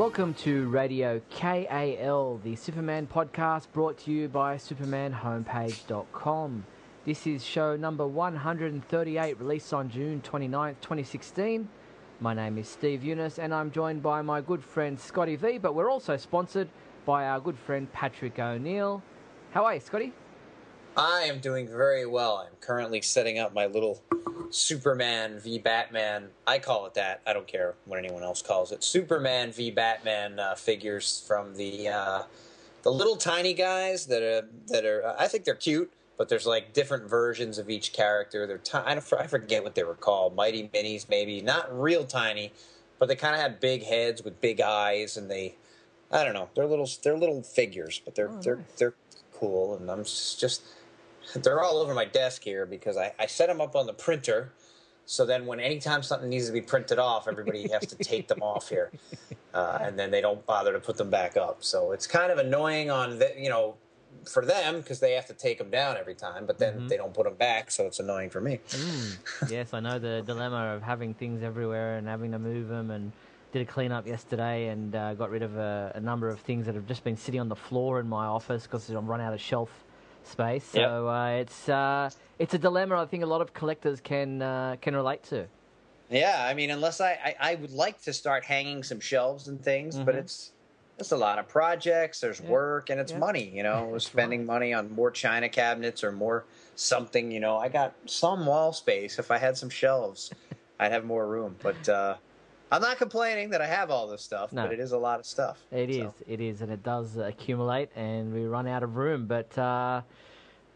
Welcome to Radio KAL, the Superman podcast brought to you by supermanhomepage.com. This is show number 138, released on June 29th, 2016. My name is Steve Younis, and I'm joined by my good friend Scotty V, but we're also sponsored by our good friend Patrick O'Neill. How are you, Scotty? I am doing very well. I'm currently setting up my little Superman v Batman. I call it that. I don't care what anyone else calls it. Superman v Batman uh, figures from the uh, the little tiny guys that are that are. I think they're cute, but there's like different versions of each character. They're ti- I, I forget what they were called. Mighty Minis, maybe not real tiny, but they kind of have big heads with big eyes, and they. I don't know. They're little. They're little figures, but they're Oh, they're nice. they're cool, and I'm just they're all over my desk here because I, I set them up on the printer. So then, when anytime something needs to be printed off, everybody has to take them off here, uh, and then they don't bother to put them back up. So it's kind of annoying on the, you know for them because they have to take them down every time, but then Mhm. they don't put them back, so it's annoying for me. Mm. yes, I know the dilemma of having things everywhere and having to move them. And did a clean up yesterday and uh, got rid of a, a number of things that have just been sitting on the floor in my office because I'm run out of shelf space. So Yep. uh, it's uh, it's a dilemma I think a lot of collectors can uh, can relate to. Yeah, I mean, unless I, I, I would like to start hanging some shelves and things, but Mhm. it's it's a lot of projects. There's Yeah. work and it's Yeah. money. You know, we're That's spending money on more china cabinets or more something. You know, I got some wall space. If I had some shelves, I'd have more room. But uh, I'm not complaining that I have all this stuff. No. But it is a lot of stuff. It is, So, it is, and it does accumulate, and we run out of room. But uh,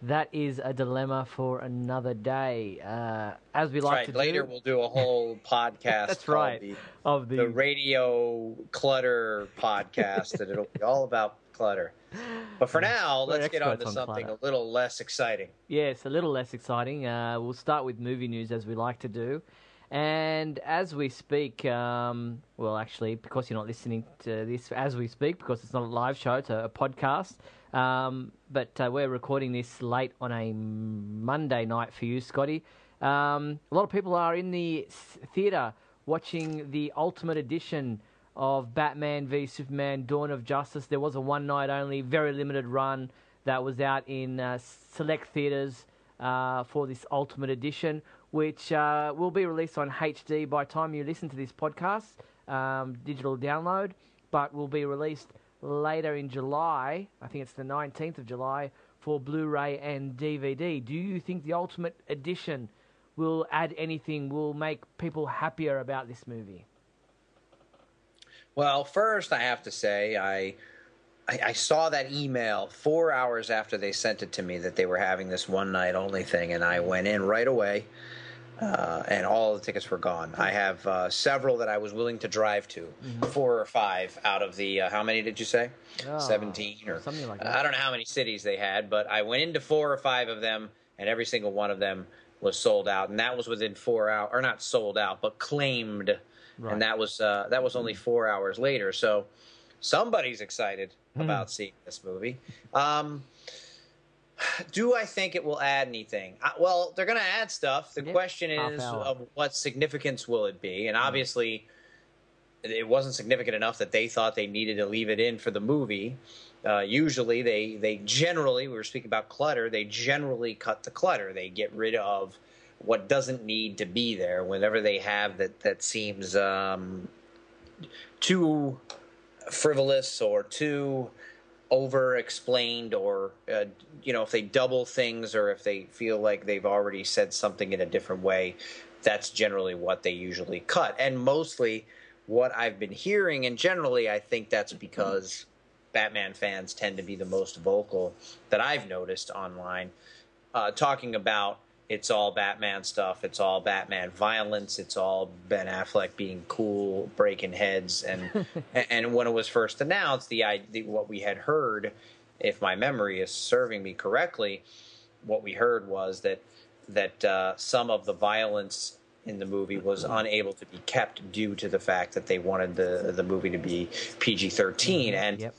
that is a dilemma for another day. Uh, as we that's like right. to Later do, we'll do a whole podcast. That's right. The, of the, the radio clutter podcast, and it'll be all about clutter. But for now, let's get on to something a little less exciting. Yes, a little less exciting. Uh, we'll start with movie news as we like to do. And as we speak, um, well, actually, because you're not listening to this as we speak, because it's not a live show, it's a, a podcast. Um, but uh, we're recording this late on a Monday night for you, Scotty. Um, a lot of people are in the theatre watching the Ultimate Edition of Batman v Superman: Dawn of Justice. There was a one night only, very limited run that was out in uh, select theatres uh, for this Ultimate Edition, which uh, will be released on HD by time you listen to this podcast, um, digital download, but will be released later in July. I think it's the 19th of July for Blu-ray and DVD. Do you think the Ultimate Edition will add anything? Will make people happier about this movie? Well, first I have to say I I saw that email four hours after they sent it to me that they were having this one night only thing, and I went in right away, uh, and all the tickets were gone. I have uh, several that I was willing to drive to, four or five out of the uh, how many did you say? Ah, Seventeen or something like that. I don't know how many cities they had, but I went into four or five of them, and every single one of them was sold out, and that was within four hours, or not sold out, but claimed Right. and that was uh, that was only four hours later. So somebody's excited Hmm. about seeing this movie. Um, do I think it will add anything? Uh, well, they're going to add stuff. The Yeah, question is of what significance will it be? And obviously, it wasn't significant enough that they thought they needed to leave it in for the movie. Uh, usually, they they generally we were speaking about clutter. They generally cut the clutter. They get rid of what doesn't need to be there whenever they have that that seems um, too frivolous or too over explained or uh, you know if they double things or if they feel like they've already said something in a different way that's generally what they usually cut. And mostly what i've been hearing and generally i think that's because batman fans tend to be the most vocal that i've noticed online uh, talking about it's all Batman stuff. It's all Batman violence. It's all Ben Affleck being cool, breaking heads, and and when it was first announced, the, i- the what we had heard, if my memory is serving me correctly, what we heard was that that uh, some of the violence in the movie was unable to be kept due to the fact that they wanted the the movie to be PG thirteen, and Yep.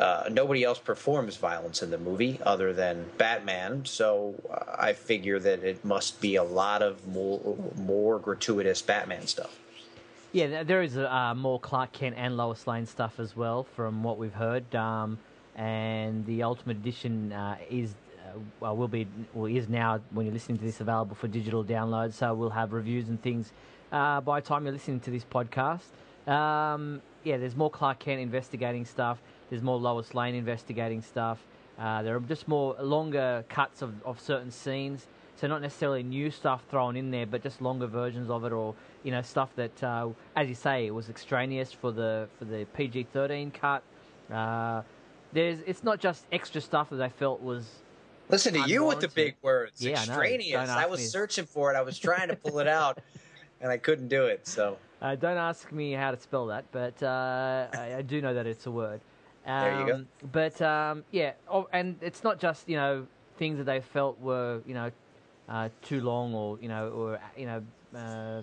Uh, nobody else performs violence in the movie other than Batman, so uh, I figure that it must be a lot of more, more gratuitous Batman stuff. Yeah, there is uh, more Clark Kent and Lois Lane stuff as well, from what we've heard. Um, and the Ultimate Edition uh, is uh, well, will be well is now when you're listening to this available for digital download. So we'll have reviews and things uh, by the time you're listening to this podcast. Um, yeah, there's more Clark Kent investigating stuff. There's more Lois Lane investigating stuff. Uh, there are just more longer cuts of, of certain scenes. So not necessarily new stuff thrown in there, but just longer versions of it, or you know stuff that, uh, as you say, it was extraneous for the for the PG-13 cut. Uh, there's it's not just extra stuff that they felt was Listen to you with the big words. Yeah, Extraneous. Don't I was me. searching for it. I was trying to pull it out, and I couldn't do it. So Uh, don't ask me how to spell that, but uh, I, I do know that it's a word. Um, There you go. But um, yeah, oh, and it's not just you know things that they felt were you know uh, too long or you know or you know uh,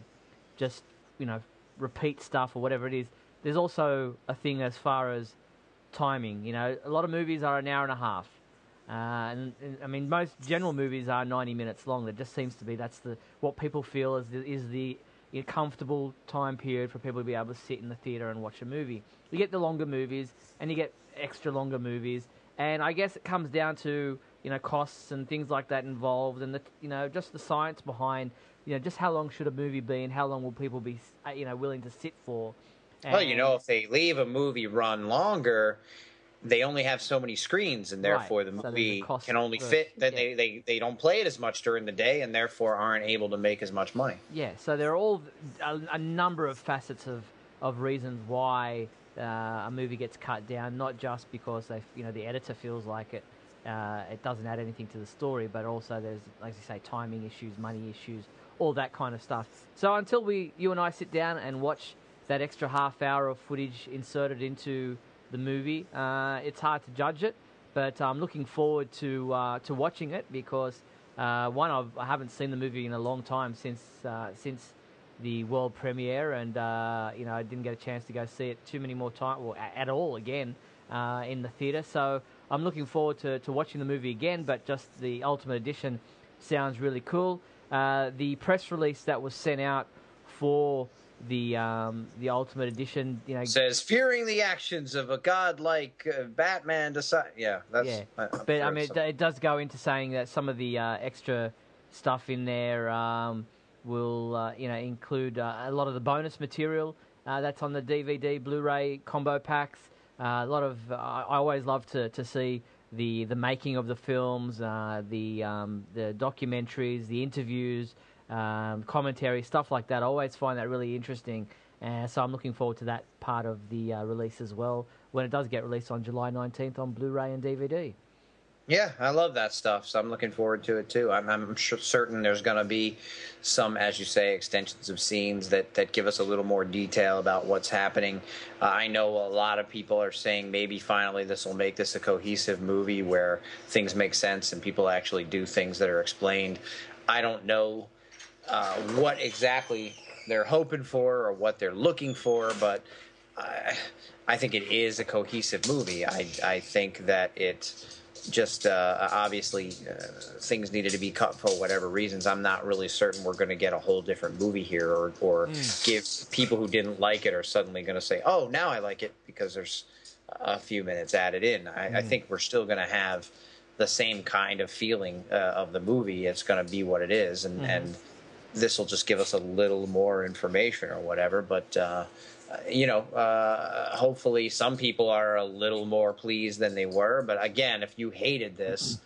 just you know repeat stuff or whatever it is. There's also a thing as far as timing. You know, a lot of movies are an hour and a half. Uh, and, and I mean, most general movies are 90 minutes long. That just seems to be that's the what people feel is the, is the a comfortable time period for people to be able to sit in the theater and watch a movie. You get the longer movies, and you get extra longer movies, and I guess it comes down to you know costs and things like that involved, and the you know just the science behind you know just how long should a movie be, and how long will people be uh, you know willing to sit for. Well, you know, if they leave a movie run longer, they only have so many screens, and Right. therefore the So there's a movie can only fit. Then yeah. they, they they don't play it as much during the day, and therefore aren't able to make as much money. Yeah, so there are all a, a number of facets of, of reasons why uh, a movie gets cut down. Not just because they, you know, the editor feels like it, uh, it doesn't add anything to the story, but also there's, like you say, timing issues, money issues, all that kind of stuff. So until we, you and I, sit down and watch that extra half hour of footage inserted into the movie, uh, it's hard to judge it. But I'm looking forward to uh, to watching it because uh, one I've, I haven't seen the movie in a long time since uh, since the world premiere, and uh, you know I didn't get a chance to go see it too many more times, a- at all again uh, in the theater. So I'm looking forward to, to watching the movie again. But just the Ultimate Edition sounds really cool. The press release that was sent out for the um, the Ultimate Edition, you know, says fearing the actions of a godlike uh, Batman. Decide, yeah, that's. Yeah, I- but sure I mean, it, it does go into saying that some of the uh, extra stuff in there um, will, uh, you know, include uh, a lot of the bonus material uh, that's on the DVD, Blu-ray combo packs. Uh, a lot of, I always love to, to see the the making of the films, uh, the um, the documentaries, the interviews, um, commentary, stuff like that. I always find that really interesting. Uh, so I'm looking forward to that part of the uh, release as well when it does get released on July 19th on Blu-ray and DVD. Yeah, I love that stuff, so I'm looking forward to it too. I'm, I'm certain there's going to be some, as you say, extensions of scenes that, that give us a little more detail about what's happening. Uh, I know a lot of people are saying maybe finally this will make this a cohesive movie where things make sense and people actually do things that are explained. I don't know uh, what exactly they're hoping for or what they're looking for, but I, I think it is a cohesive movie. I, I think that it just uh, obviously uh, things needed to be cut for whatever reasons. I'm not really certain we're going to get a whole different movie here, or or give people who didn't like it are suddenly going to say, "Oh, now I like it," because there's a few minutes added in. I, I think we're still going to have the same kind of feeling uh, of the movie. It's going to be what it is, and and this will just give us a little more information or whatever. But uh, uh, you know, uh, hopefully, some people are a little more pleased than they were. But again, if you hated this,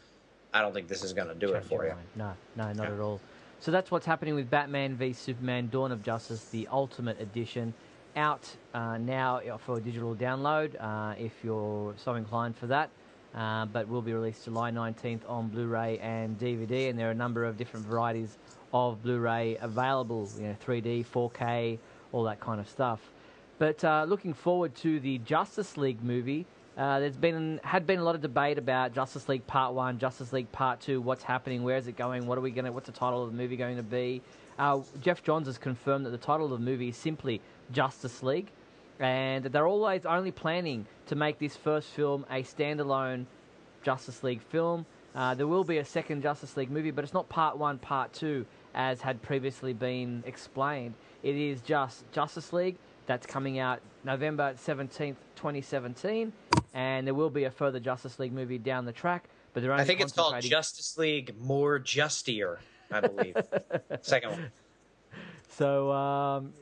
I don't think this is going to do it for you. No, no, not Yeah. at all. So that's what's happening with Batman v Superman: Dawn of Justice, the Ultimate Edition, out uh, now for digital download. Uh, if you're so inclined for that, uh, but will be released July 19th on Blu-ray and DVD, and there are a number of different varieties of Blu-ray available. You know, 3D, 4K, all that kind of stuff. But uh, looking forward to the Justice League movie. Uh, there's been had been a lot of debate about Justice League Part One, Justice League Part Two. What's happening? Where is it going? What are we going to? What's the title of the movie going to be? Uh, Geoff Johns has confirmed that the title of the movie is simply Justice League, and they're always only planning to make this first film a standalone Justice League film. Uh, there will be a second Justice League movie, but it's not Part One, Part Two, as had previously been explained. It is just Justice League that's coming out November 17th, 2017, and there will be a further Justice League movie down the track. But they're only I think it's called Justice League More Justier, I believe. Second one. So um,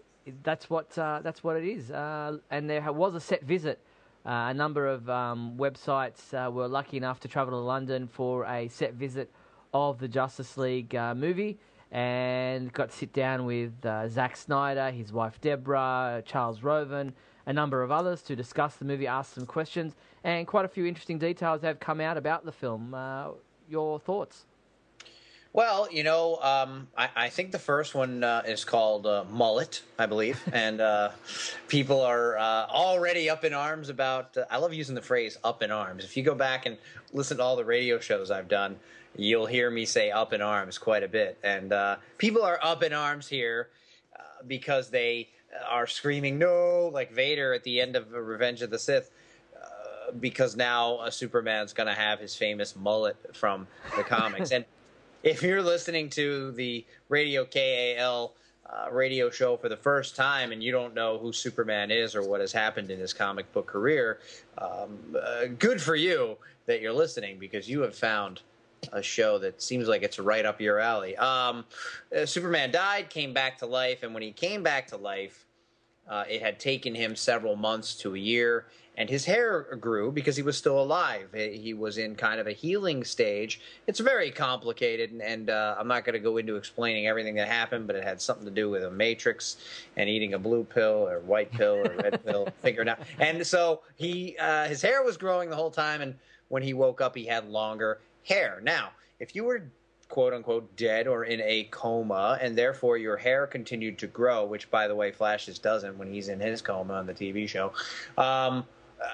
that's what uh, that's what it is. Uh, and there was a set visit. Uh, a number of um, websites uh, were lucky enough to travel to London for a set visit of the Justice League uh, movie, and got to sit down with uh, Zack Snyder, his wife Deborah, Charles Roven, a number of others to discuss the movie, ask some questions, and quite a few interesting details have come out about the film. Uh, your thoughts? Well, you know, um, I, I think the first one uh, is called uh, Mullet, I believe, and uh, people are uh, already up in arms about. Uh, I love using the phrase "up in arms." If you go back and listen to all the radio shows I've done, you'll hear me say "up in arms" quite a bit, and uh, people are up in arms here uh, because they are screaming "no" like Vader at the end of Revenge of the Sith uh, because now uh, Superman's going to have his famous mullet from the comics. and if you're listening to the Radio KAL uh, radio show for the first time and you don't know who Superman is or what has happened in his comic book career, um, uh, good for you that you're listening because you have found a show that seems like it's right up your alley. Um, uh, Superman died, came back to life, and when he came back to life, uh, it had taken him several months to a year, and his hair grew because he was still alive. He was in kind of a healing stage. It's very complicated, and, and uh, I'm not going to go into explaining everything that happened, but it had something to do with a matrix and eating a blue pill or white pill or red pill, figure it out. And so he, uh, his hair was growing the whole time, and when he woke up, he had longer hair. Now, if you were quote unquote dead or in a coma, and therefore your hair continued to grow, which by the way, Flashes doesn't when he's in his coma on the TV show. Um, uh,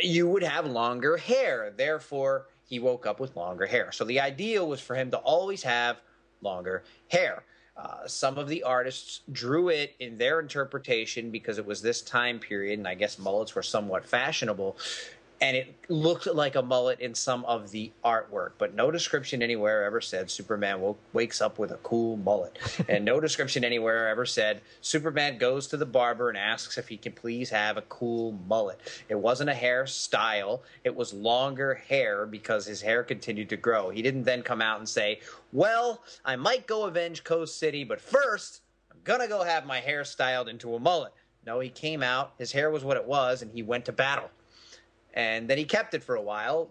you would have longer hair. Therefore, he woke up with longer hair. So the ideal was for him to always have longer hair. Uh, some of the artists drew it in their interpretation because it was this time period, and I guess mullets were somewhat fashionable. And it looked like a mullet in some of the artwork, but no description anywhere ever said Superman wakes up with a cool mullet. and no description anywhere ever said Superman goes to the barber and asks if he can please have a cool mullet. It wasn't a hairstyle, it was longer hair because his hair continued to grow. He didn't then come out and say, Well, I might go avenge Coast City, but first, I'm gonna go have my hair styled into a mullet. No, he came out, his hair was what it was, and he went to battle and then he kept it for a while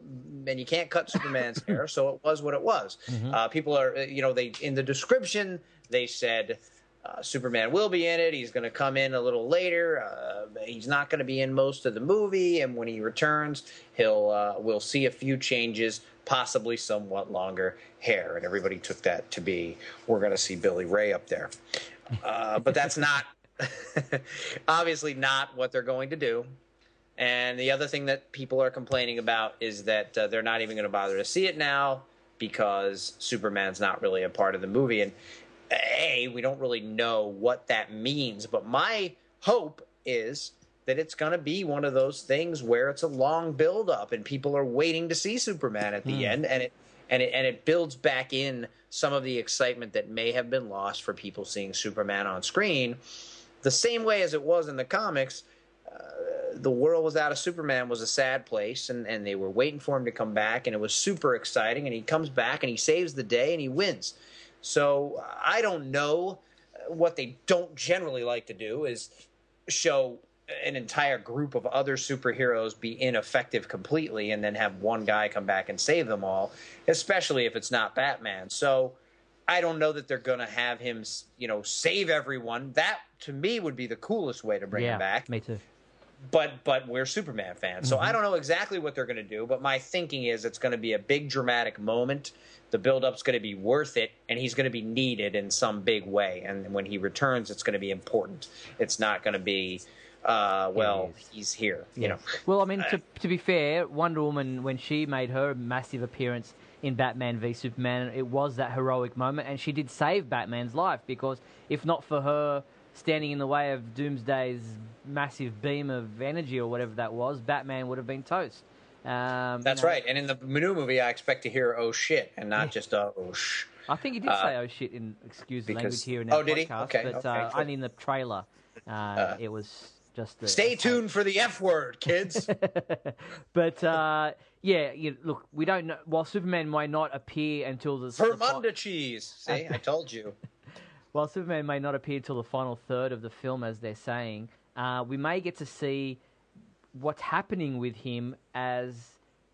and you can't cut superman's hair so it was what it was. Uh, people are uh, you know they in the description they said uh, superman will be in it he's going to come in a little later uh, he's not going to be in most of the movie and when he returns he'll uh, we'll see a few changes possibly somewhat longer hair and everybody took that to be we're going to see billy ray up there. Uh, but that's not obviously not what they're going to do and the other thing that people are complaining about is that uh, they're not even going to bother to see it now because Superman's not really a part of the movie. And A, we don't really know what that means. But my hope is that it's going to be one of those things where it's a long build up and people are waiting to see Superman at the end. And it, and it, and it builds back in some of the excitement that may have been lost for people seeing Superman on screen. The same way as it was in the comics, the world without a Superman was a sad place, and, and they were waiting for him to come back, and it was super exciting. And he comes back and he saves the day and he wins. So I don't know what they don't generally like to do is show an entire group of other superheroes be ineffective completely and then have one guy come back and save them all, especially if it's not Batman. So I don't know that they're going to have him, you know, save everyone. That to me would be the coolest way to bring yeah, him back me too. But but we're Superman fans, so I don't know exactly what they're going to do. But my thinking is it's going to be a big dramatic moment. The build-up's going to be worth it, and he's going to be needed in some big way. And when he returns, it's going to be important. It's not going to be, uh, well, Yes. he's here. You know, Well, I mean, to, to be fair, Wonder Woman, when she made her massive appearance in Batman v Superman, it was that heroic moment, and she did save Batman's life because if not for her standing in the way of Doomsday's massive beam of energy or whatever that was, Batman would have been toast. Um, you that's know, right. And in the new movie, I expect to hear "oh shit" and not just uh, "oh sh." I think he did Uh, say "oh shit" in excuse the language here in our oh, did he? podcast, Okay, but okay, uh, good. only in the trailer. Uh, it was just. Stay tuned for the F word, kids. but uh, yeah, you, look, we don't know. While Superman may not appear until the, Vermunda cheese. See, I told you. While Superman may not appear till the final third of the film, as they're saying, uh, we may get to see what's happening with him as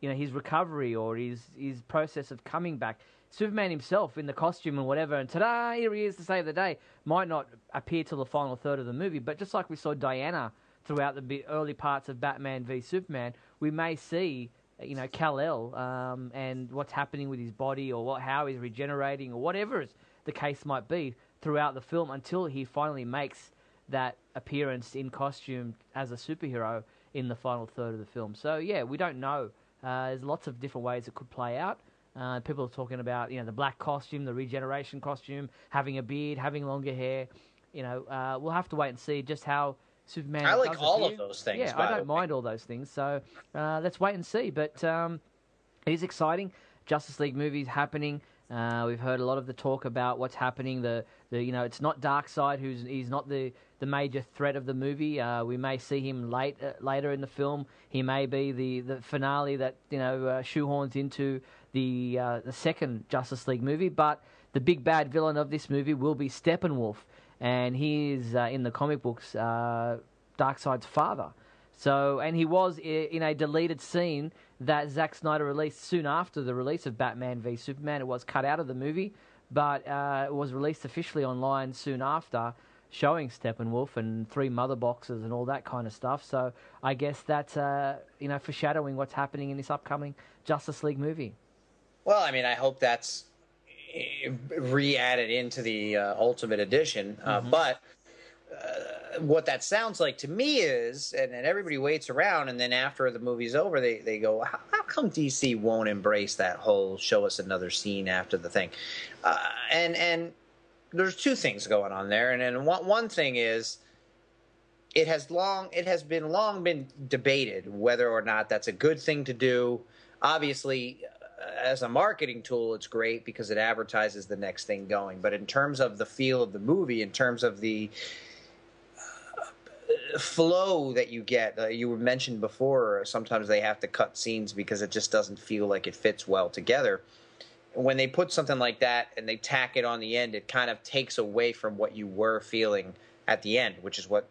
you know his recovery or his his process of coming back. Superman himself in the costume and whatever, and ta-da, here he is to save the day, might not appear till the final third of the movie. But just like we saw Diana throughout the early parts of Batman v Superman, we may see you know Kal El um, and what's happening with his body or what how he's regenerating or whatever the case might be throughout the film until he finally makes that appearance in costume as a superhero in the final third of the film. So yeah, we don't know. Uh, there's lots of different ways it could play out. Uh, people are talking about you know the black costume, the regeneration costume, having a beard, having longer hair. You know, uh, we'll have to wait and see just how Superman. I like all of those things, Yeah, I don't mind all those things. So uh, let's wait and see. But um, it is exciting. Justice League movies happening. Uh, we've heard a lot of the talk about what's happening. The, the you know it's not Darkseid who's he's not the, the major threat of the movie. Uh, we may see him late uh, later in the film. He may be the, the finale that you know uh, shoehorns into the uh, the second Justice League movie. But the big bad villain of this movie will be Steppenwolf, and he is uh, in the comic books Darkseid's father. So, and he was in a deleted scene that Zack Snyder released soon after the release of Batman v Superman. It was cut out of the movie, but uh, it was released officially online soon after, showing Steppenwolf and three mother boxes and all that kind of stuff. So, I guess that's uh, you know foreshadowing what's happening in this upcoming Justice League movie. Well, I mean, I hope that's eh, re-added into the uh, Ultimate Edition. Uh, But what that sounds like to me is, and, and everybody waits around, and then after the movie's over, they, they go, how, how come DC won't embrace that whole show us another scene after the thing? Uh, and and there's two things going on there, and and one one thing is it has long it has been long been debated whether or not that's a good thing to do obviously uh, as a marketing tool it's great because it advertises the next thing going but in terms of the feel of the movie in terms of the flow that you get uh, you were mentioned before sometimes they have to cut scenes because it just doesn't feel like it fits well together. When they put something like that and they tack it on the end it kind of takes away from what you were feeling at the end which is what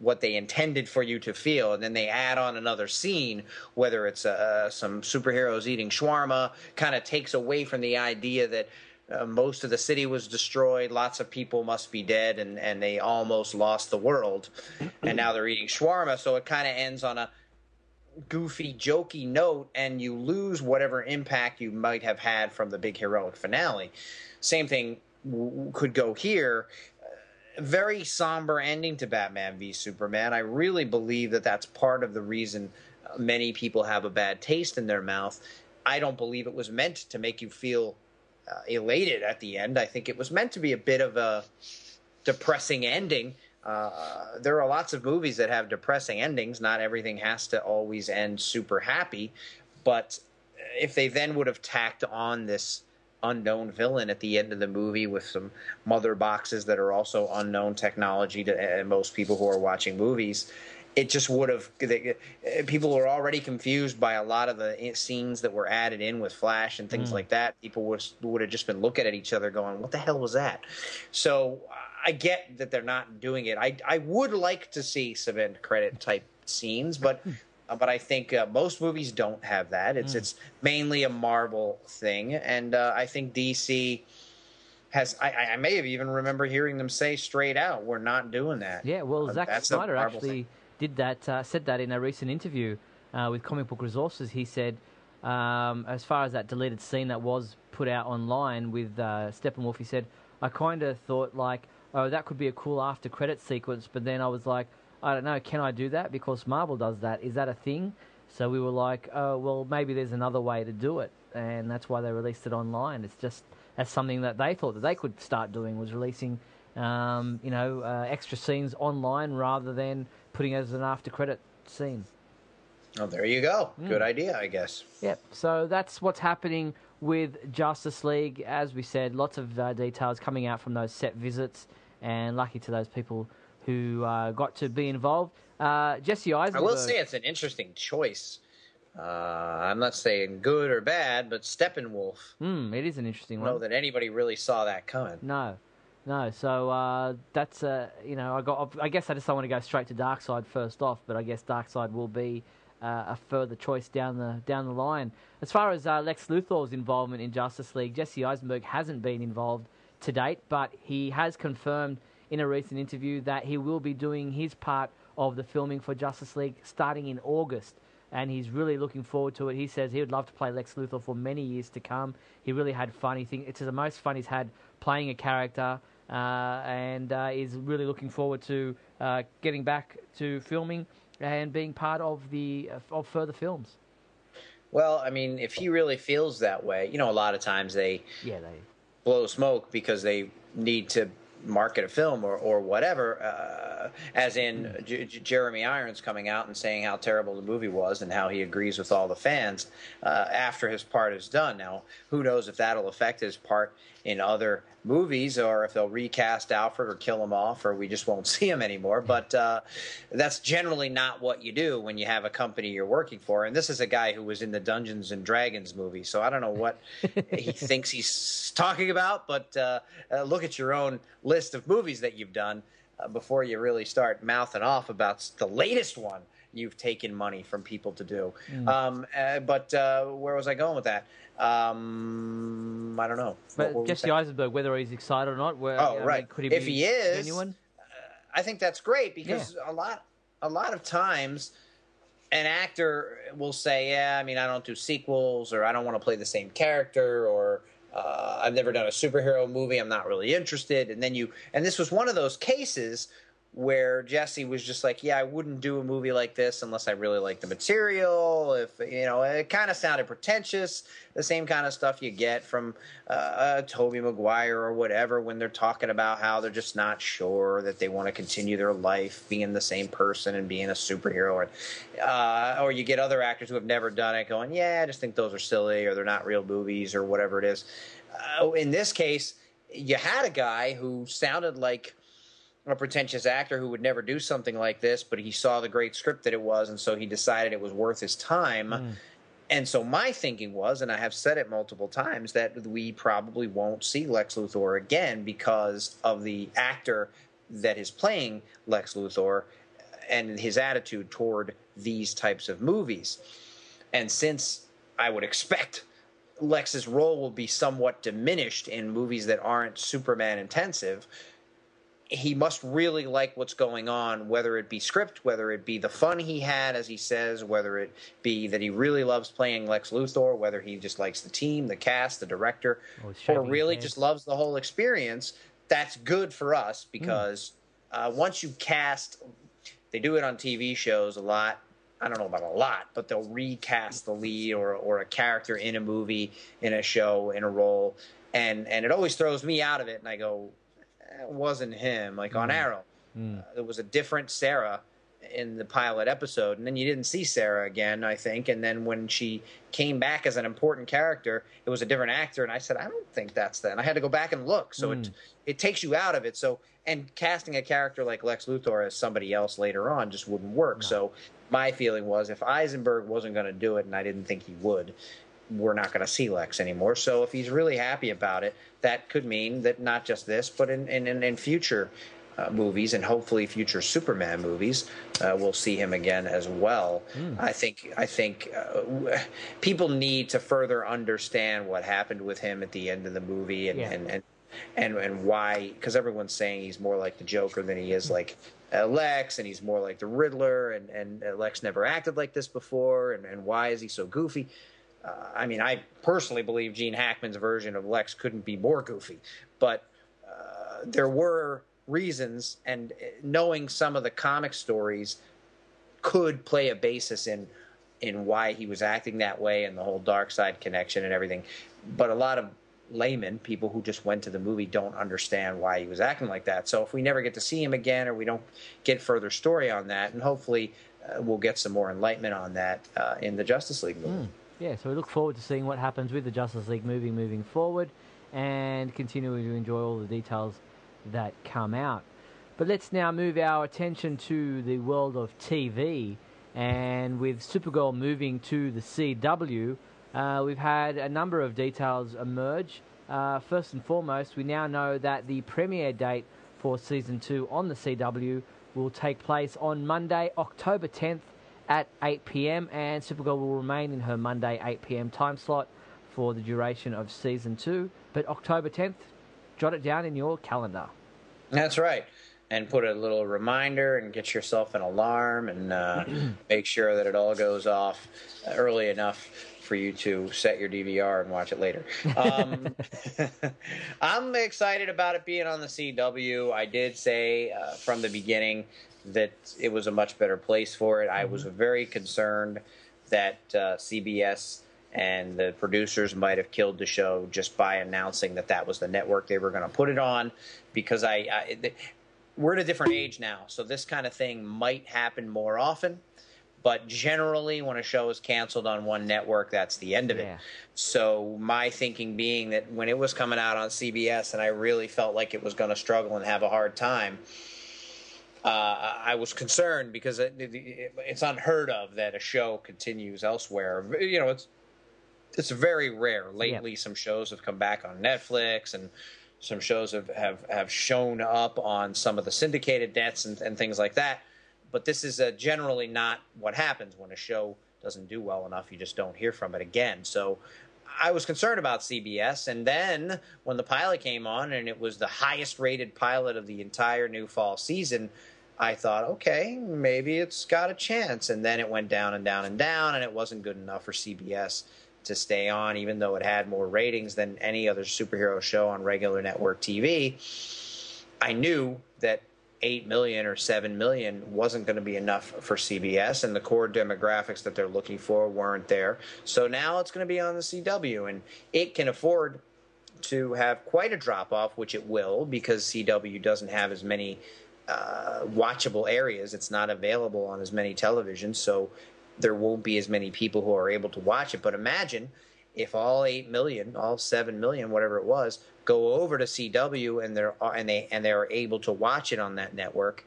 what they intended for you to feel, and then they add on another scene, whether it's uh, some superheroes eating shawarma, kind of takes away from the idea that uh, most of the city was destroyed, lots of people must be dead, and, and they almost lost the world, and now they're eating shawarma, so it kind of ends on a goofy, jokey note, and you lose whatever impact you might have had from the big heroic finale. Same thing w- could go here very somber ending to Batman v Superman. I really believe that that's part of the reason uh, many people have a bad taste in their mouth. I don't believe it was meant to make you feel uh, elated at the end. I think it was meant to be a bit of a depressing ending. Uh, there are lots of movies that have depressing endings. Not everything has to always end super happy. But if they then would have tacked on this unknown villain at the end of the movie with some mother boxes that are also unknown technology to uh, most people who are watching movies. It just would have. Uh, people were already confused by a lot of the scenes that were added in with Flash and things like that. People was, would have just been looking at each other, going, "What the hell was that?" So I get that they're not doing it. I I would like to see some end credit type scenes, but uh, but I think uh, most movies don't have that. It's it's mainly a Marvel thing, and uh, I think DC has. I, I may have even remember hearing them say straight out, "We're not doing that." Yeah, well, Uh, Zack Snyder actually thing. Did that. Uh, said that in a recent interview uh, with Comic Book Resources. He said, um, as far as that deleted scene that was put out online with uh, Steppenwolf, he said, I kind of thought like, oh, that could be a cool after credit sequence, but then I was like, I don't know, can I do that because Marvel does that? Is that a thing? So we were like, oh, well, maybe there's another way to do it, and that's why they released it online. It's just that's something that they thought that they could start doing was releasing, um, you know, uh, extra scenes online rather than putting it as an after credit scene. Oh, there you go. Good idea, I guess. Yep. So that's what's happening with Justice League. As we said, lots of uh, details coming out from those set visits, and lucky to those people who uh, got to be involved. Uh, Jesse Eisenberg. I will say it's an interesting choice. Uh, I'm not saying good or bad, but Steppenwolf. Hmm, it is an interesting I don't know that anybody really saw that coming. No, no. So uh, that's uh, you know, I got. I guess I just don't want to go straight to Darkseid first off, but I guess Darkseid will be uh, a further choice down the down the line. As far as uh, Lex Luthor's involvement in Justice League, Jesse Eisenberg hasn't been involved to date, but he has confirmed in a recent interview that he will be doing his part of the filming for Justice League starting in August. And he's really looking forward to it. He says he would love to play Lex Luthor for many years to come. He really had fun. He think it's the most fun he's had playing a character, and uh, is really looking forward to uh, getting back to filming and being part of the of further films. Well, I mean, if he really feels that way, you know, a lot of times they Yeah, they. blow smoke because they need to market a film or, or whatever. Uh, as in J- J- Jeremy Irons coming out and saying how terrible the movie was and how he agrees with all the fans uh, after his part is done. Now, who knows if that'll affect his part in other movies or if they'll recast Alfred or kill him off or we just won't see him anymore. But uh, that's generally not what you do when you have a company you're working for. And this is a guy who was in the Dungeons and Dragons movie, so I don't know what he thinks he's talking about. But uh, uh, look at your own list of movies that you've done uh, before you really start mouthing off about the latest one you've taken money from people to do. Um, uh, but uh, where was I going with that? Um, I don't know. What But we Jesse saying? Eisenberg, whether he's excited or not, where, Oh, I mean, right. could he If be he is, genuine? I think that's great because a lot a lot of times an actor will say, "Yeah, I mean, I don't do sequels, or I don't want to play the same character, or uh, I've never done a superhero movie. I'm not really interested." And then you, and this was one of those cases where Jesse was just like, "Yeah, I wouldn't do a movie like this unless I really like the material. If you know, it kind of sounded pretentious, the same kind of stuff you get from uh, uh, Tobey Maguire or whatever when they're talking about how they're just not sure that they want to continue their life being the same person and being a superhero, or uh, or you get other actors who have never done it going, "Yeah, I just think those are silly, or they're not real movies, or whatever it is." Uh, in this case, you had a guy who sounded like a pretentious actor who would never do something like this, but he saw the great script that it was, and so he decided it was worth his time. Hmm. And so my thinking was, and I have said it multiple times, that we probably won't see Lex Luthor again because of the actor that is playing Lex Luthor and his attitude toward these types of movies. And since I would expect Lex's role will be somewhat diminished in movies that aren't Superman intensive, he must really like what's going on, whether it be script, whether it be the fun he had, as he says, whether it be that he really loves playing Lex Luthor, whether he just likes the team, the cast, the director, Or or really just loves the whole experience. That's good for us because uh, once you cast, they do it on TV shows a lot. I don't know about a lot, but they'll recast the lead or or a character in a movie, in a show, in a role, and and it always throws me out of it. And I go, "Eh, it wasn't him. Like on Arrow, uh, there was a different Sarah in the pilot episode, and then you didn't see Sarah again, I think. And then when she came back as an important character, it was a different actor, and I said, I don't think that's that. And I had to go back and look. So it it takes you out of it. So and casting a character like Lex Luthor as somebody else later on just wouldn't work. So my feeling was if Eisenberg wasn't going to do it, and I didn't think he would, we're not going to see Lex anymore. So if he's really happy about it, that could mean that not just this, but in in, in, future uh, movies and hopefully future Superman movies, uh, we'll see him again as well. I think I think uh, w- people need to further understand what happened with him at the end of the movie and Yeah. and, and and and why because everyone's saying he's more like the Joker than he is like uh, Lex, and he's more like the Riddler, and and uh, Lex never acted like this before, and and why is he so goofy? I mean, I personally believe Gene Hackman's version of Lex couldn't be more goofy, but uh, there were reasons, and uh, knowing some of the comic stories could play a basis in in why he was acting that way and the whole Darkseid connection and everything. But a lot of laymen, people who just went to the movie, don't understand why he was acting like that. So if we never get to see him again, or we don't get further story on that, and hopefully uh, we'll get some more enlightenment on that uh, in the Justice League movie. Mm. Yeah, so we look forward to seeing what happens with the Justice League movie moving forward and continuing to enjoy all the details that come out. But let's now move our attention to the world of TV. And with Supergirl moving to the CW, uh, we've had a number of details emerge. Uh, first and foremost, we now know that the premiere date for season two on the CW will take place on Monday, October 10th at 8 pm, and Supergirl will remain in her Monday 8 pm time slot for the duration of season two. But October 10th, jot it down in your calendar. That's right. And put a little reminder and get yourself an alarm and uh, make sure that it all goes off early enough for you to set your DVR and watch it later. Um, I'm excited about it being on the CW. I did say uh, from the beginning that it was a much better place for it. I was mm-hmm. very concerned that uh, CBS and the producers might have killed the show just by announcing that that was the network they were going to put it on because I, I we're at a different age now so this kind of thing might happen more often but generally when a show is canceled on one network that's the end of yeah. it so my thinking being that when it was coming out on cbs and i really felt like it was going to struggle and have a hard time uh, I was concerned because it, it, it's unheard of that a show continues elsewhere. You know, it's it's very rare. Lately, yeah. some shows have come back on Netflix, and some shows have, have, have shown up on some of the syndicated nets and, and things like that. But this is uh, generally not what happens when a show doesn't do well enough. You just don't hear from it again. So I was concerned about CBS. And then when the pilot came on and it was the highest rated pilot of the entire new fall season, I thought, okay, maybe it's got a chance. And then it went down and down and down, and it wasn't good enough for CBS to stay on, even though it had more ratings than any other superhero show on regular network TV. I knew that 8 million or 7 million wasn't going to be enough for CBS, and the core demographics that they're looking for weren't there. So now it's going to be on the CW, and it can afford to have quite a drop off, which it will, because CW doesn't have as many uh, watchable areas. It's not available on as many televisions. So there won't be as many people who are able to watch it. But imagine if all eight million, all seven million, whatever it was, go over to CW and they're and they and they are able to watch it on that network,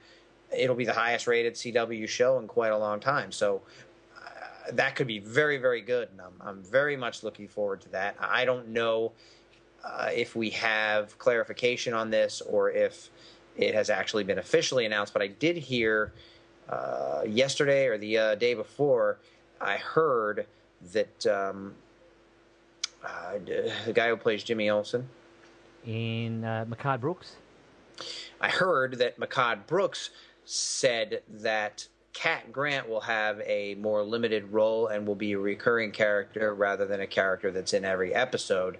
it'll be the highest rated CW show in quite a long time. So uh, that could be very very good, and I'm I'm very much looking forward to that. I don't know uh, if we have clarification on this or if it has actually been officially announced, but I did hear uh, yesterday or the uh, day before, I heard that um, uh, the guy who plays Jimmy Olsen in uh, Brooks. I heard that Mehcad Brooks said that Cat Grant will have a more limited role and will be a recurring character rather than a character that's in every episode.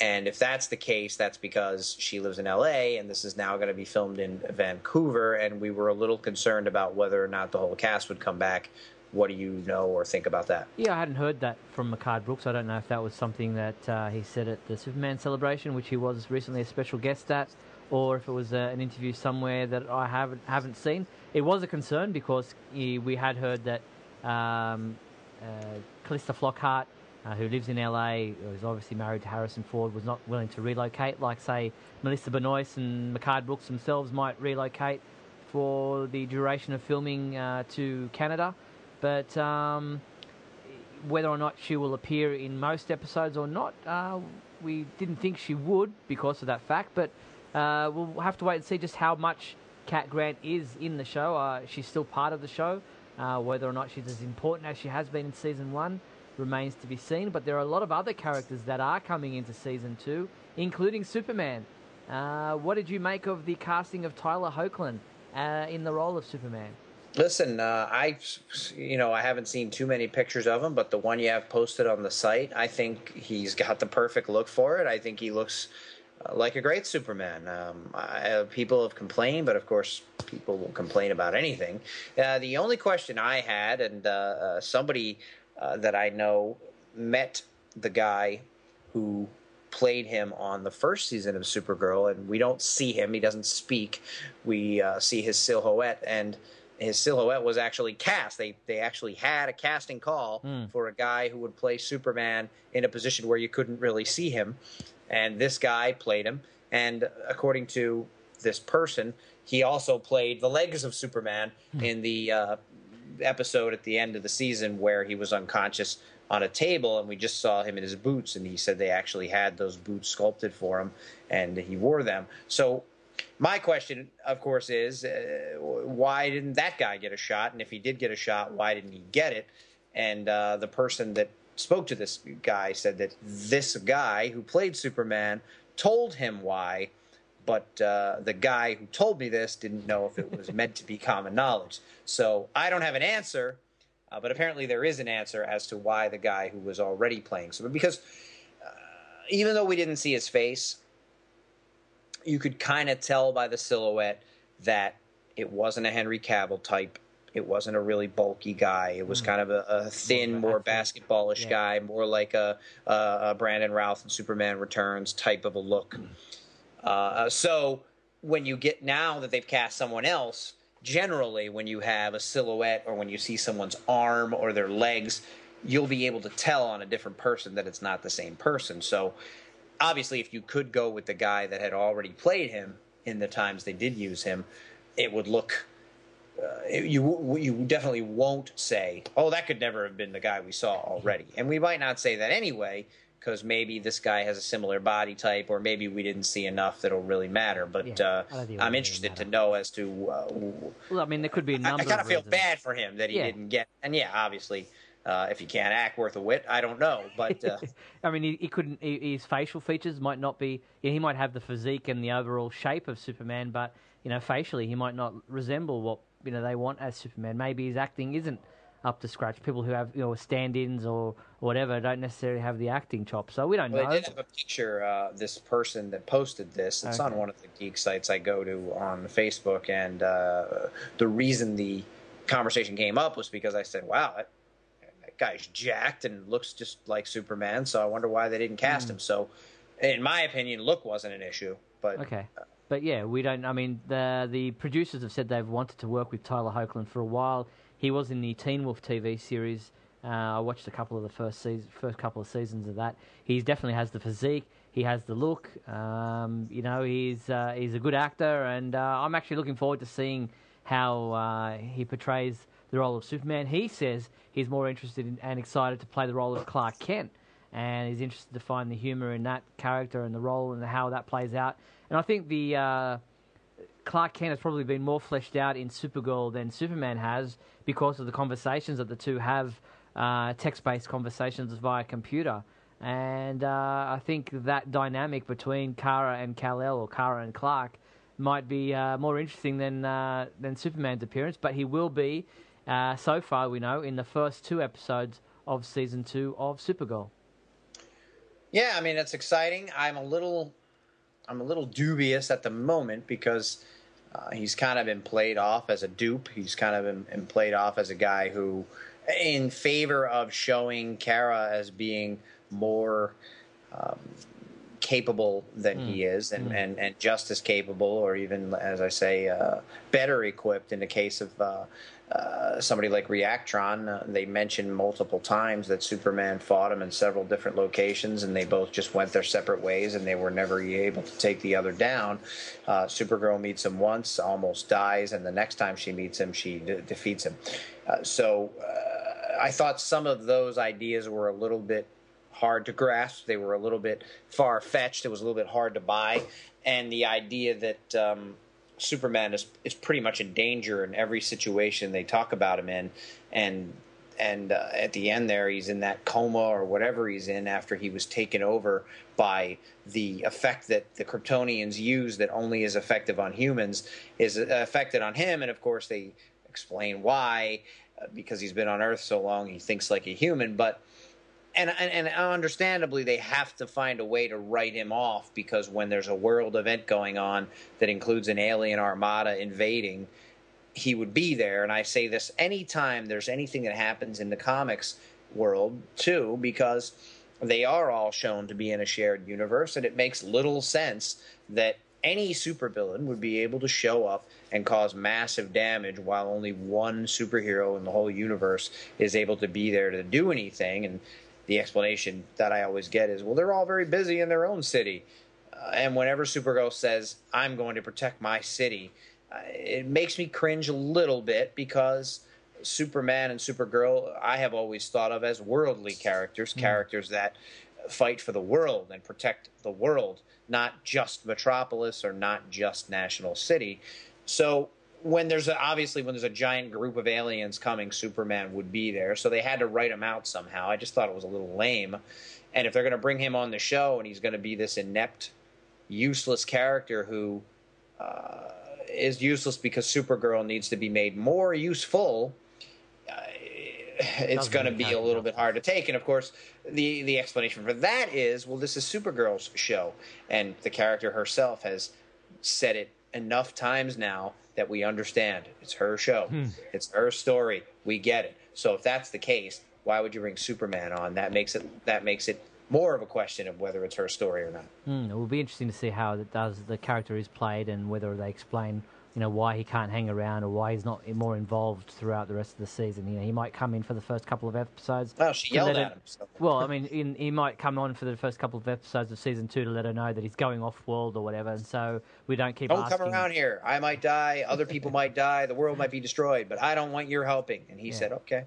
And if that's the case, that's because she lives in LA and this is now going to be filmed in Vancouver. And we were a little concerned about whether or not the whole cast would come back. What do you know or think about that? Yeah, I hadn't heard that from Mehcad Brooks. I don't know if that was something that uh, he said at the Superman celebration, which he was recently a special guest at, or if it was uh, an interview somewhere that I haven't haven't seen. It was a concern because he, we had heard that um, uh, Calista Flockhart uh, who lives in LA, who's obviously married to Harrison Ford, was not willing to relocate, like, say, Melissa Benoist and Mehcad Brooks themselves might relocate for the duration of filming uh, to Canada. But um, whether or not she will appear in most episodes or not, uh, we didn't think she would because of that fact. But uh, we'll have to wait and see just how much Cat Grant is in the show. Uh, she's still part of the show. Uh, whether or not she's as important as she has been in season one remains to be seen. But there are a lot of other characters that are coming into season two, including Superman. Uh, what did you make of the casting of Tyler Hoechlin uh, in the role of Superman? Listen, uh, I, you know, I haven't seen too many pictures of him, but the one you have posted on the site, I think he's got the perfect look for it. I think he looks uh, like a great Superman. Um, I, people have complained, but of course, people will complain about anything. Uh, the only question I had, and uh, uh, somebody uh, that I know met the guy who played him on the first season of Supergirl, and we don't see him; he doesn't speak. We uh, see his silhouette, and his silhouette was actually cast. They they actually had a casting call Mm. for a guy who would play Superman in a position where you couldn't really see him, and this guy played him. And according to this person, he also played the legs of Superman in the uh, episode at the end of the season where he was unconscious on a table, and we just saw him in his boots. And he said they actually had those boots sculpted for him, and he wore them. So my question, of course, is uh, why didn't that guy get a shot? And if he did get a shot, why didn't he get it? And uh, the person that spoke to this guy said that this guy who played Superman told him why, but uh, the guy who told me this didn't know if it was meant to be common knowledge. So I don't have an answer, uh, but apparently there is an answer as to why the guy who was already playing Superman, because uh, even though we didn't see his face, you could kind of tell by the silhouette that it wasn't a Henry Cavill type. It wasn't a really bulky guy. It was Mm. kind of a, a thin, an more basketballish Yeah. guy, more like a, a, a Brandon Routh and Superman Returns type of a look. Uh, so when you get now that they've cast someone else, generally when you have a silhouette or when you see someone's arm or their legs, you'll be able to tell on a different person that it's not the same person. So obviously, if you could go with the guy that had already played him in the times they did use him, it would look. Uh, it- you you definitely won't say, "Oh, that could never have been the guy we saw already," and we might not say that anyway because maybe this guy has a similar body type, or maybe we didn't see enough that'll really matter. But Yeah, uh, I don't think it I'm interested to know as to. Uh, Well, I mean, there could be A number. I kind of of feel reasons. bad for him that he Yeah. didn't get, and yeah, obviously, uh, if he can't act worth a wit, I don't know, but. Uh, I mean, he, he couldn't. He, his facial features might not be. Yeah, he might have the physique and the overall shape of Superman, but you know, facially, he might not resemble what you know they want as Superman. Maybe his acting isn't up to scratch. People who have you know stand-ins or whatever don't necessarily have the acting chops, so we don't Well, know. they did have a picture. Uh, this person that posted this. It's on one of the geek sites I go to on Facebook, and uh, the reason the conversation came up was because I said, "Wow, guy's jacked and looks just like Superman." So I wonder why they didn't cast Hmm. him. So, in my opinion, look wasn't an issue, but Okay. But yeah, we don't. I mean, the the producers have said they've wanted to work with Tyler Hoechlin for a while. He was in the Teen Wolf TV series. Uh, I watched a couple of the first season, first couple of seasons of that. He definitely has the physique. He has the look. Um, you know, he's uh, he's a good actor, and uh, I'm actually looking forward to seeing how uh, he portrays the role of Superman. He says he's more interested in, and excited to play the role of Clark Kent, and he's interested to find the humor in that character and the role and how that plays out. And I think the uh, Clark Kent has probably been more fleshed out in Supergirl than Superman has because of the conversations that the two have, uh, text-based conversations via computer. And uh, I think that dynamic between Kara and Kal-El, or Kara and Clark, might be uh, more interesting than uh, than Superman's appearance. But he will be, uh, so far we know, in the first two episodes of season two of Supergirl. Yeah, I mean it's exciting. I'm a little, I'm a little dubious at the moment because uh, he's kind of been played off as a dupe. He's kind of been, been played off as a guy who, in favor of showing Kara as being more um, capable than he is, and, and and just as capable, or even as I say, uh, better equipped. In the case of uh, uh, somebody like Reactron, uh, they mentioned multiple times that Superman fought him in several different locations, and they both just went their separate ways, and they were never able to take the other down. Uh, Supergirl meets him once, almost dies, and the next time she meets him, she de- defeats him. Uh, so uh, I thought some of those ideas were a little bit hard to grasp. They were a little bit far fetched. It was a little bit hard to buy, and the idea that um, Superman is is pretty much in danger in every situation they talk about him in, and and uh, at the end there he's in that coma or whatever he's in after he was taken over by the effect that the Kryptonians use that only is effective on humans is affected on him, and of course they explain why uh, because he's been on Earth so long he thinks like a human, but and, and and understandably they have to find a way to write him off because when there's a world event going on that includes an alien armada invading he would be there and i say this anytime there's anything that happens in the comics world too because they are all shown to be in a shared universe and it makes little sense that any supervillain would be able to show up and cause massive damage while only one superhero in the whole universe is able to be there to do anything. And the explanation that I always get is, well, they're all very busy in their own city. Uh, and whenever Supergirl says, I'm going to protect my city, uh, it makes me cringe a little bit because Superman and Supergirl, I have always thought of as worldly characters, mm. characters that fight for the world and protect the world, not just Metropolis or not just National City. So when there's a, obviously when there's a giant group of aliens coming, Superman would be there. So they had to write him out somehow. I just thought it was a little lame. And if they're going to bring him on the show and he's going to be this inept, useless character who uh, is useless because Supergirl needs to be made more useful, uh, it's going to be a little bit hard to take. And of course, the the explanation for that is, well, this is Supergirl's show, and the character herself has said it enough times now that we understand it's her show, hmm. it's her story. We get it. So if that's the case, why would you bring Superman on? That makes it that makes it more of a question of whether it's her story or not. Hmm, it will be interesting to see how it does the character is played and whether they explain you know why he can't hang around or why he's not more involved throughout the rest of the season. You know, he might come in for the first couple of episodes. Well, she yelled at him. So. Well, I mean, in, he might come on for the first couple of episodes of season two to let her know that he's going off world or whatever, and so we don't keep. Don't asking, come around here. I might die. Other people might die. The world might be destroyed, but I don't want your helping. And he yeah. said, "Okay."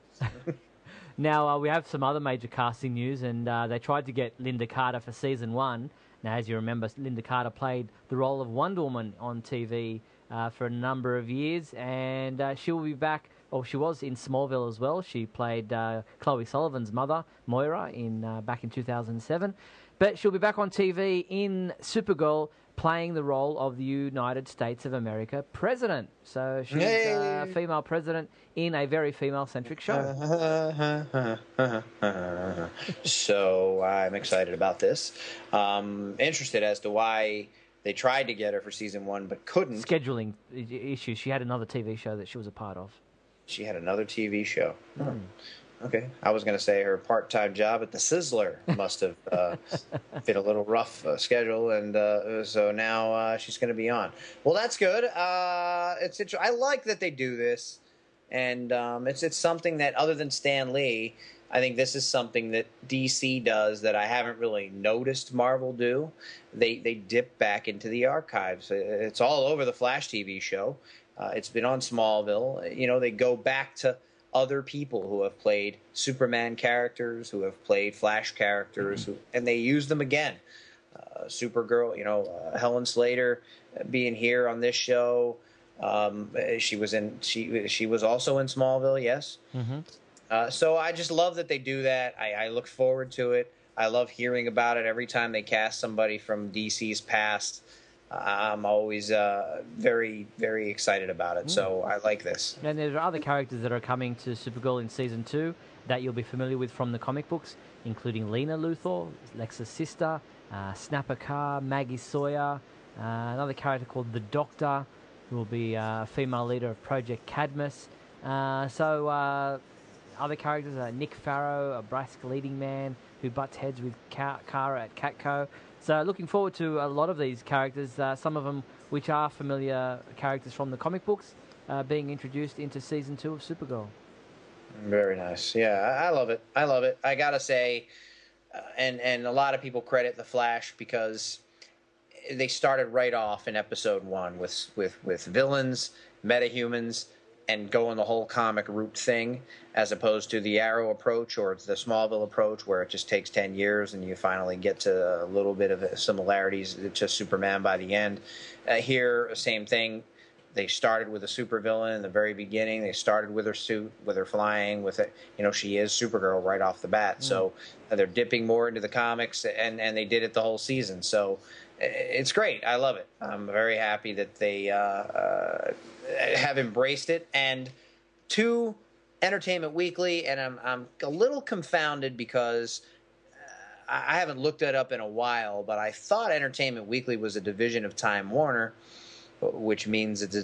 now uh, we have some other major casting news, and uh, they tried to get Lynda Carter for season one. Now, as you remember, Lynda Carter played the role of Wonder Woman on TV uh, for a number of years, and uh, she will be back. Or she was in Smallville as well. She played uh, Chloe Sullivan's mother, Moira, in uh, back in 2007. But she'll be back on TV in Supergirl, playing the role of the United States of America president. So she's a female president in a very female-centric show. so I'm excited about this. Um, interested as to why they tried to get her for season one, but couldn't. Scheduling issues. She had another TV show that she was a part of. She had another TV show. Mm. Okay, I was going to say her part-time job at the Sizzler must have uh, been a little rough uh, schedule, and uh, so now uh, she's going to be on. Well, that's good. Uh, it's I like that they do this, and um, it's it's something that other than Stan Lee, I think this is something that DC does that I haven't really noticed Marvel do. They they dip back into the archives. It's all over the Flash TV show. Uh, it's been on Smallville. You know, they go back to other people who have played Superman characters, who have played Flash characters, mm-hmm. who, and they use them again. Uh, Supergirl, you know, uh, Helen Slater being here on this show. Um, she was in she she was also in Smallville, yes. Mm-hmm. Uh, so I just love that they do that. I, I, look forward to it. I love hearing about it every time they cast somebody from DC's past. I'm always uh, very, very excited about it. Mm. So I like this. And there are other characters that are coming to Supergirl in season two that you'll be familiar with from the comic books, including Lena Luthor, Lex's sister, uh, Snapper Carr, Maggie Sawyer, uh, another character called the Doctor, who will be uh, a female leader of Project Cadmus. Uh, so uh, other characters are Nick Farrow, a Brask leading man who butts heads with Kara at Catco. So looking forward to a lot of these characters, uh, some of them which are familiar characters from the comic books, uh, being introduced into season two of Supergirl. Very nice. Yeah, I love it. I love it. I gotta say, uh, and and a lot of people credit the Flash because they started right off in episode one with with with villains, metahumans, and go going the whole comic route thing as opposed to the Arrow approach or the Smallville approach where it just takes 10 years and you finally get to a little bit of similarities to Superman by the end. Uh, here, same thing. They started with a supervillain in the very beginning. They started with her suit, with her flying, with it. You know, she is Supergirl right off the bat. Mm. So uh, they're dipping more into the comics, and and they did it the whole season. So it's great. I love it. I'm very happy that they uh, uh, have embraced it. And to Entertainment Weekly, and I'm I'm a little confounded because uh, I haven't looked that up in a while, but I thought Entertainment Weekly was a division of Time Warner, which means that the,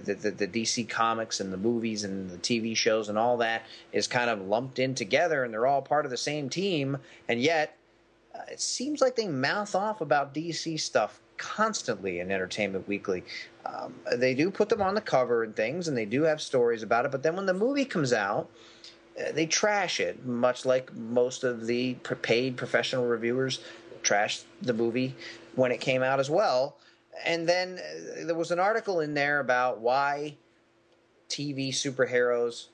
the, the, the, DC comics and the movies and the TV shows and all that is kind of lumped in together, and they're all part of the same team. And yet, uh, it seems like they mouth off about DC stuff constantly in Entertainment Weekly. Um, they do put them on the cover and things, and they do have stories about it. But then when the movie comes out, uh, they trash it, much like most of the paid professional reviewers trashed the movie when it came out as well. And then uh, there was an article in there about why TV superheroes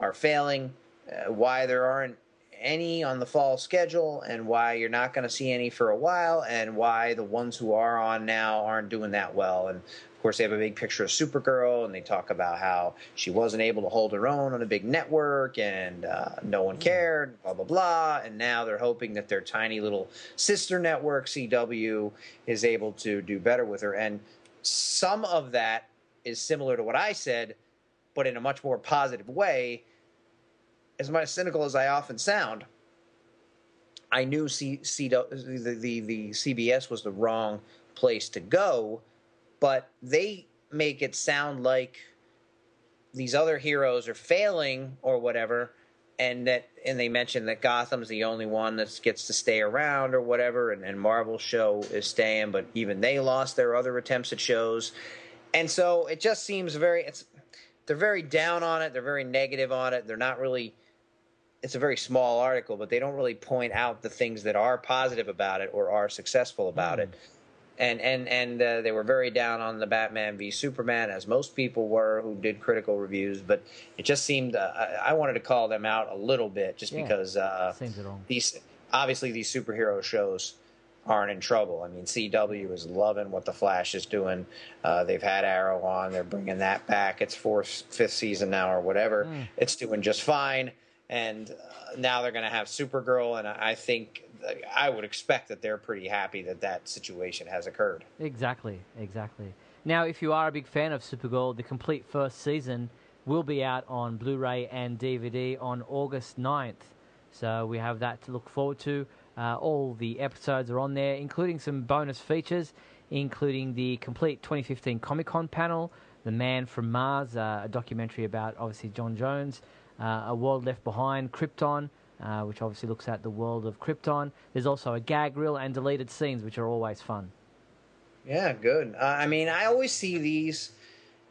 are failing, uh, why there aren't any on the fall schedule, and why you're not going to see any for a while, and why the ones who are on now aren't doing that well. And of course, they have a big picture of Supergirl, and they talk about how she wasn't able to hold her own on a big network, and uh, no one cared, blah blah blah. And now they're hoping that their tiny little sister network, CW, is able to do better with her. And some of that is similar to what I said, but in a much more positive way. As much cynical as I often sound, I knew C, C, the, the, the CBS was the wrong place to go but they make it sound like these other heroes are failing or whatever and that and they mention that Gotham's the only one that gets to stay around or whatever and, and Marvel's show is staying but even they lost their other attempts at shows. And so it just seems very it's they're very down on it they're very negative on it they're not really it's a very small article but they don't really point out the things that are positive about it or are successful about mm. it and and and uh, they were very down on the Batman v Superman, as most people were who did critical reviews. But it just seemed uh, I, I, wanted to call them out a little bit, just yeah, because uh, these obviously these superhero shows aren't in trouble. I mean, CW is loving what the Flash is doing. Uh, they've had Arrow on; they're bringing that back. It's fourth, fifth season now, or whatever. Mm. It's doing just fine. And uh, now they're going to have Supergirl, and I think I would expect that they're pretty happy that that situation has occurred. Exactly, exactly. Now, if you are a big fan of Supergirl, the complete first season will be out on Blu-ray and DVD on August 9th. So we have that to look forward to. Uh, all the episodes are on there, including some bonus features, including the complete 2015 Comic Con panel, The Man from Mars, uh, a documentary about obviously J'onn J'onzz, uh, A World Left Behind, Krypton, uh, which obviously looks at the world of Krypton. There's also a gag reel and deleted scenes, which are always fun. Yeah, good. Uh, I mean, I always see these,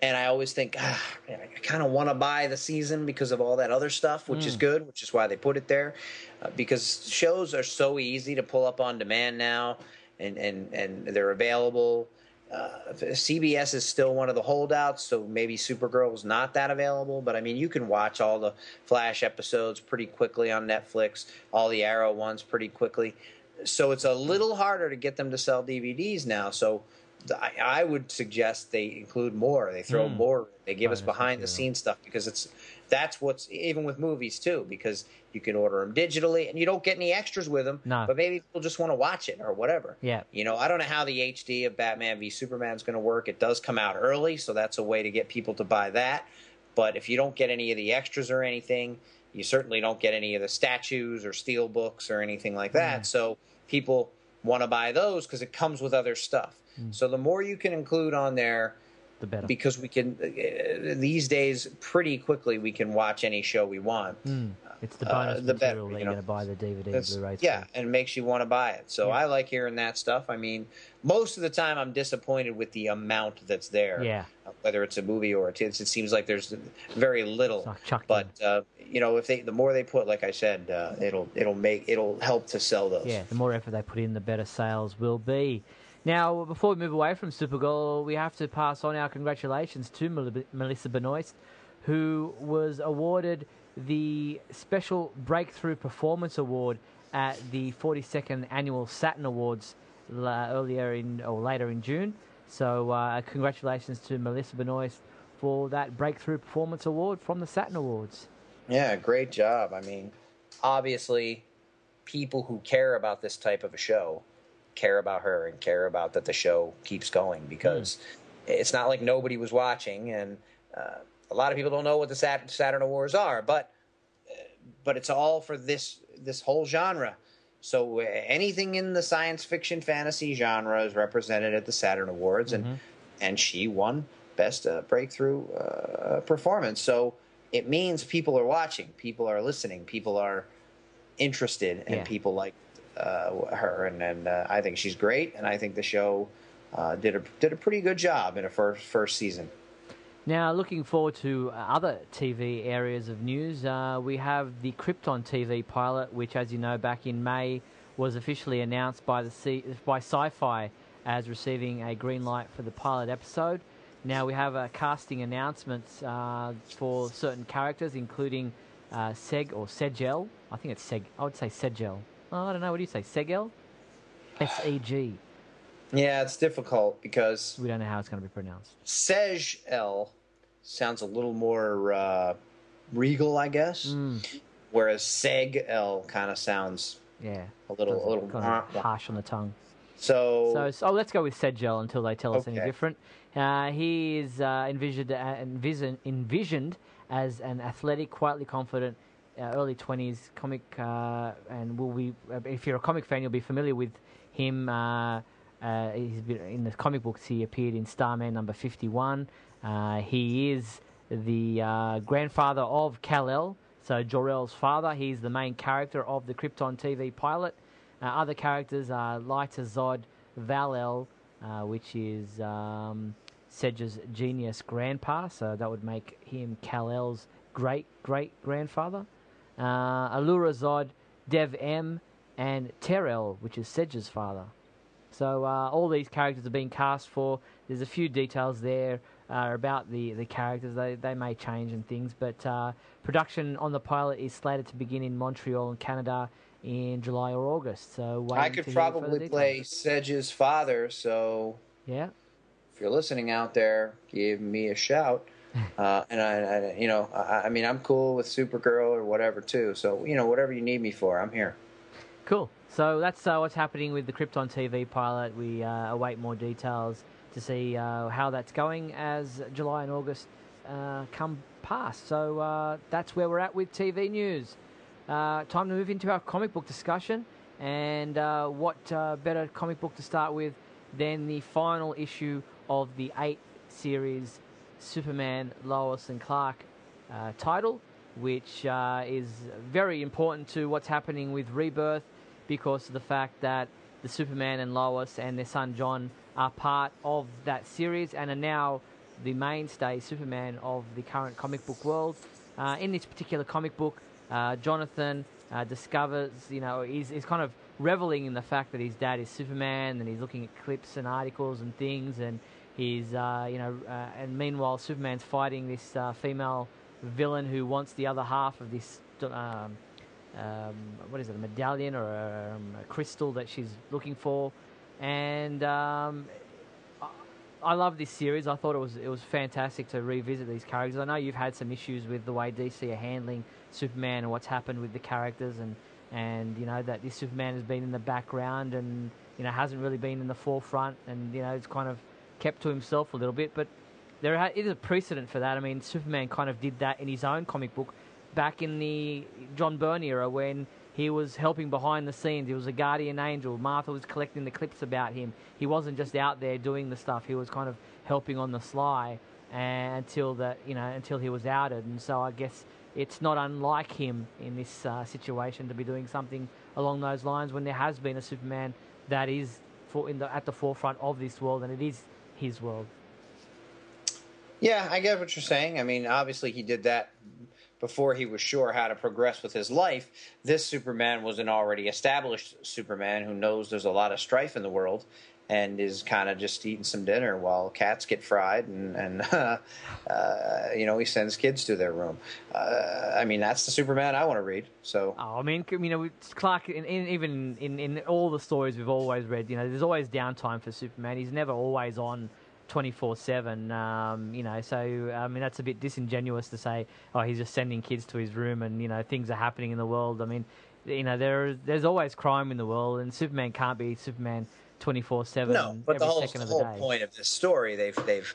and I always think, ah, I kind of want to buy the season because of all that other stuff, which mm. is good, which is why they put it there. Uh, because shows are so easy to pull up on demand now, and and and they're available. Uh, CBS is still one of the holdouts, so maybe Supergirl is not that available. But I mean, you can watch all the Flash episodes pretty quickly on Netflix, all the Arrow ones pretty quickly. So it's a little harder to get them to sell DVDs now. So I, I would suggest they include more. They throw mm. more. They give us behind the scenes stuff because it's that's what's even with movies too because you can order them digitally and you don't get any extras with them. No. But maybe people just want to watch it or whatever. Yeah. You know, I don't know how the HD of Batman v Superman is going to work. It does come out early, so that's a way to get people to buy that. But if you don't get any of the extras or anything, you certainly don't get any of the statues or steel books or anything like that. Mm. So people want to buy those because it comes with other stuff. Mm. So the more you can include on there, the better. Because we can uh, these days pretty quickly we can watch any show we want. Mm. It's the bonus uh, the material better, you're going to buy the DVD, Blu-ray. Yeah, and it makes you want to buy it. So yeah. I like hearing that stuff. I mean, most of the time I'm disappointed with the amount that's there. Yeah. Uh, whether it's a movie or a t- it seems like there's very little. But uh, you know, if they the more they put, like I said, uh, it'll it'll make it'll help to sell those. Yeah, the more effort they put in, the better sales will be. Now, before we move away from Supergirl, we have to pass on our congratulations to Melissa Benoist, who was awarded the Special Breakthrough Performance Award at the 42nd Annual Saturn Awards earlier in or later in June. So, uh, congratulations to Melissa Benoist for that Breakthrough Performance Award from the Saturn Awards. Yeah, great job. I mean, obviously, people who care about this type of a show care about her and care about that the show keeps going because mm. it's not like nobody was watching and uh, a lot of people don't know what the Saturn, Saturn Awards are, but but it's all for this this whole genre. So uh, anything in the science fiction fantasy genre is represented at the Saturn Awards, mm-hmm. and and she won best uh, breakthrough uh, performance. So it means people are watching, people are listening, people are interested, and yeah. people like uh, her, and, and uh, I think she's great, and I think the show uh, did a did a pretty good job in a first first season. Now, looking forward to uh, other TV areas of news, uh, we have the Krypton TV pilot, which, as you know, back in May was officially announced by the C- by Syfy as receiving a green light for the pilot episode. Now we have uh, casting announcements uh, for certain characters, including uh, Seg or Segel. I think it's Seg. I would say Segel. Oh, I don't know. What do you say? Segel? S E G. Yeah, it's difficult because We don't know how it's going to be pronounced. Sej L sounds a little more uh, regal, I guess, Mm, whereas Seg L kind of sounds yeah. a little a little. kind of harsh on the tongue. So, So, so let's go with Sedgel until they tell us any different. Uh, he is uh, envisioned, uh, envision, envisioned as an athletic, quietly confident, uh, early 20s comic, uh, and will be, uh, if you're a comic fan, you'll be familiar with him. Uh, he's been, in the comic books, he appeared in Starman number 51. Uh, he is the uh, grandfather of Kal-El, so Jor-El's father. He's the main character of the Krypton TV pilot. Uh, other characters are Lyta Zod, Val-El, uh, which is um, Sedge's genius grandpa, so that would make him Kal-El's great great grandfather. Uh, Allura Zod, Dev-Em, and Ter-El, which is Sedge's father. So uh, all these characters are being cast for. There's a few details there uh, about the, the characters. They they may change and things, but uh, production on the pilot is slated to begin in Montreal and Canada in July or August. So I could to hear further probably play Sedge's father. So Yeah, if you're listening out there, give me a shout. Uh, and I, I, you know, I, I mean, I'm cool with Supergirl or whatever too. So you know, whatever you need me for, I'm here. cool. So that's uh, what's happening with the Krypton TV pilot. We uh, await more details to see uh, how that's going as July and August uh, come past. So uh, that's where we're at with TV news. Uh, time to move into our comic book discussion. And what better comic book to start with than the final issue of the eight series Superman, Lois, and Clark title, which is very important to what's happening with Rebirth because of the fact that the Superman and Lois and their son John are part of that series and are now the mainstay Superman of the current comic book world. Uh, in this particular comic book, uh, Jonathan uh, discovers, you know, he's, he's kind of reveling in the fact that his dad is Superman, and he's looking at clips and articles and things, and he's, uh, you know, uh, and meanwhile Superman's fighting this uh, female villain who wants the other half of this, um, um, what is it, a medallion or a, um, a crystal that she's looking for, and um, I love this series. I thought it was it was fantastic to revisit these characters. I know you've had some issues with the way DC are handling Superman and what's happened with the characters, and and you know that this Superman has been in the background and you know hasn't really been in the forefront, and you know it's kind of kept to himself a little bit. But there is a precedent for that. I mean, Superman kind of did that in his own comic book back in the John Byrne era when he was helping behind the scenes. He was a guardian angel. Martha was collecting the clips about him. He wasn't just out there doing the stuff. He was kind of helping on the sly until that you know until he was outed. And so I guess it's not unlike him in this uh, situation to be doing something along those lines when there has been a Superman that is for in the at the forefront of this world and it is his world. Yeah, I get what you're saying. I mean, obviously he did that before he was sure how to progress with his life. This Superman was an already established Superman who knows there's a lot of strife in the world and is kind of just eating some dinner while cats get fried and, and uh, uh, you know, he sends kids to their room. Uh, I mean, that's the Superman I want to read. So, Oh, I mean, you know, Clark. In, in, even in, in all the stories we've always read, you know, there's always downtime for Superman. He's never always on twenty four seven. Um, you know, so I mean, that's a bit disingenuous to say, oh, he's just sending kids to his room, and you know, things are happening in the world. I mean, you know, there there's always crime in the world, and Superman can't be Superman twenty four seven. no, but the whole, second the of the whole point of this story, they've, they've,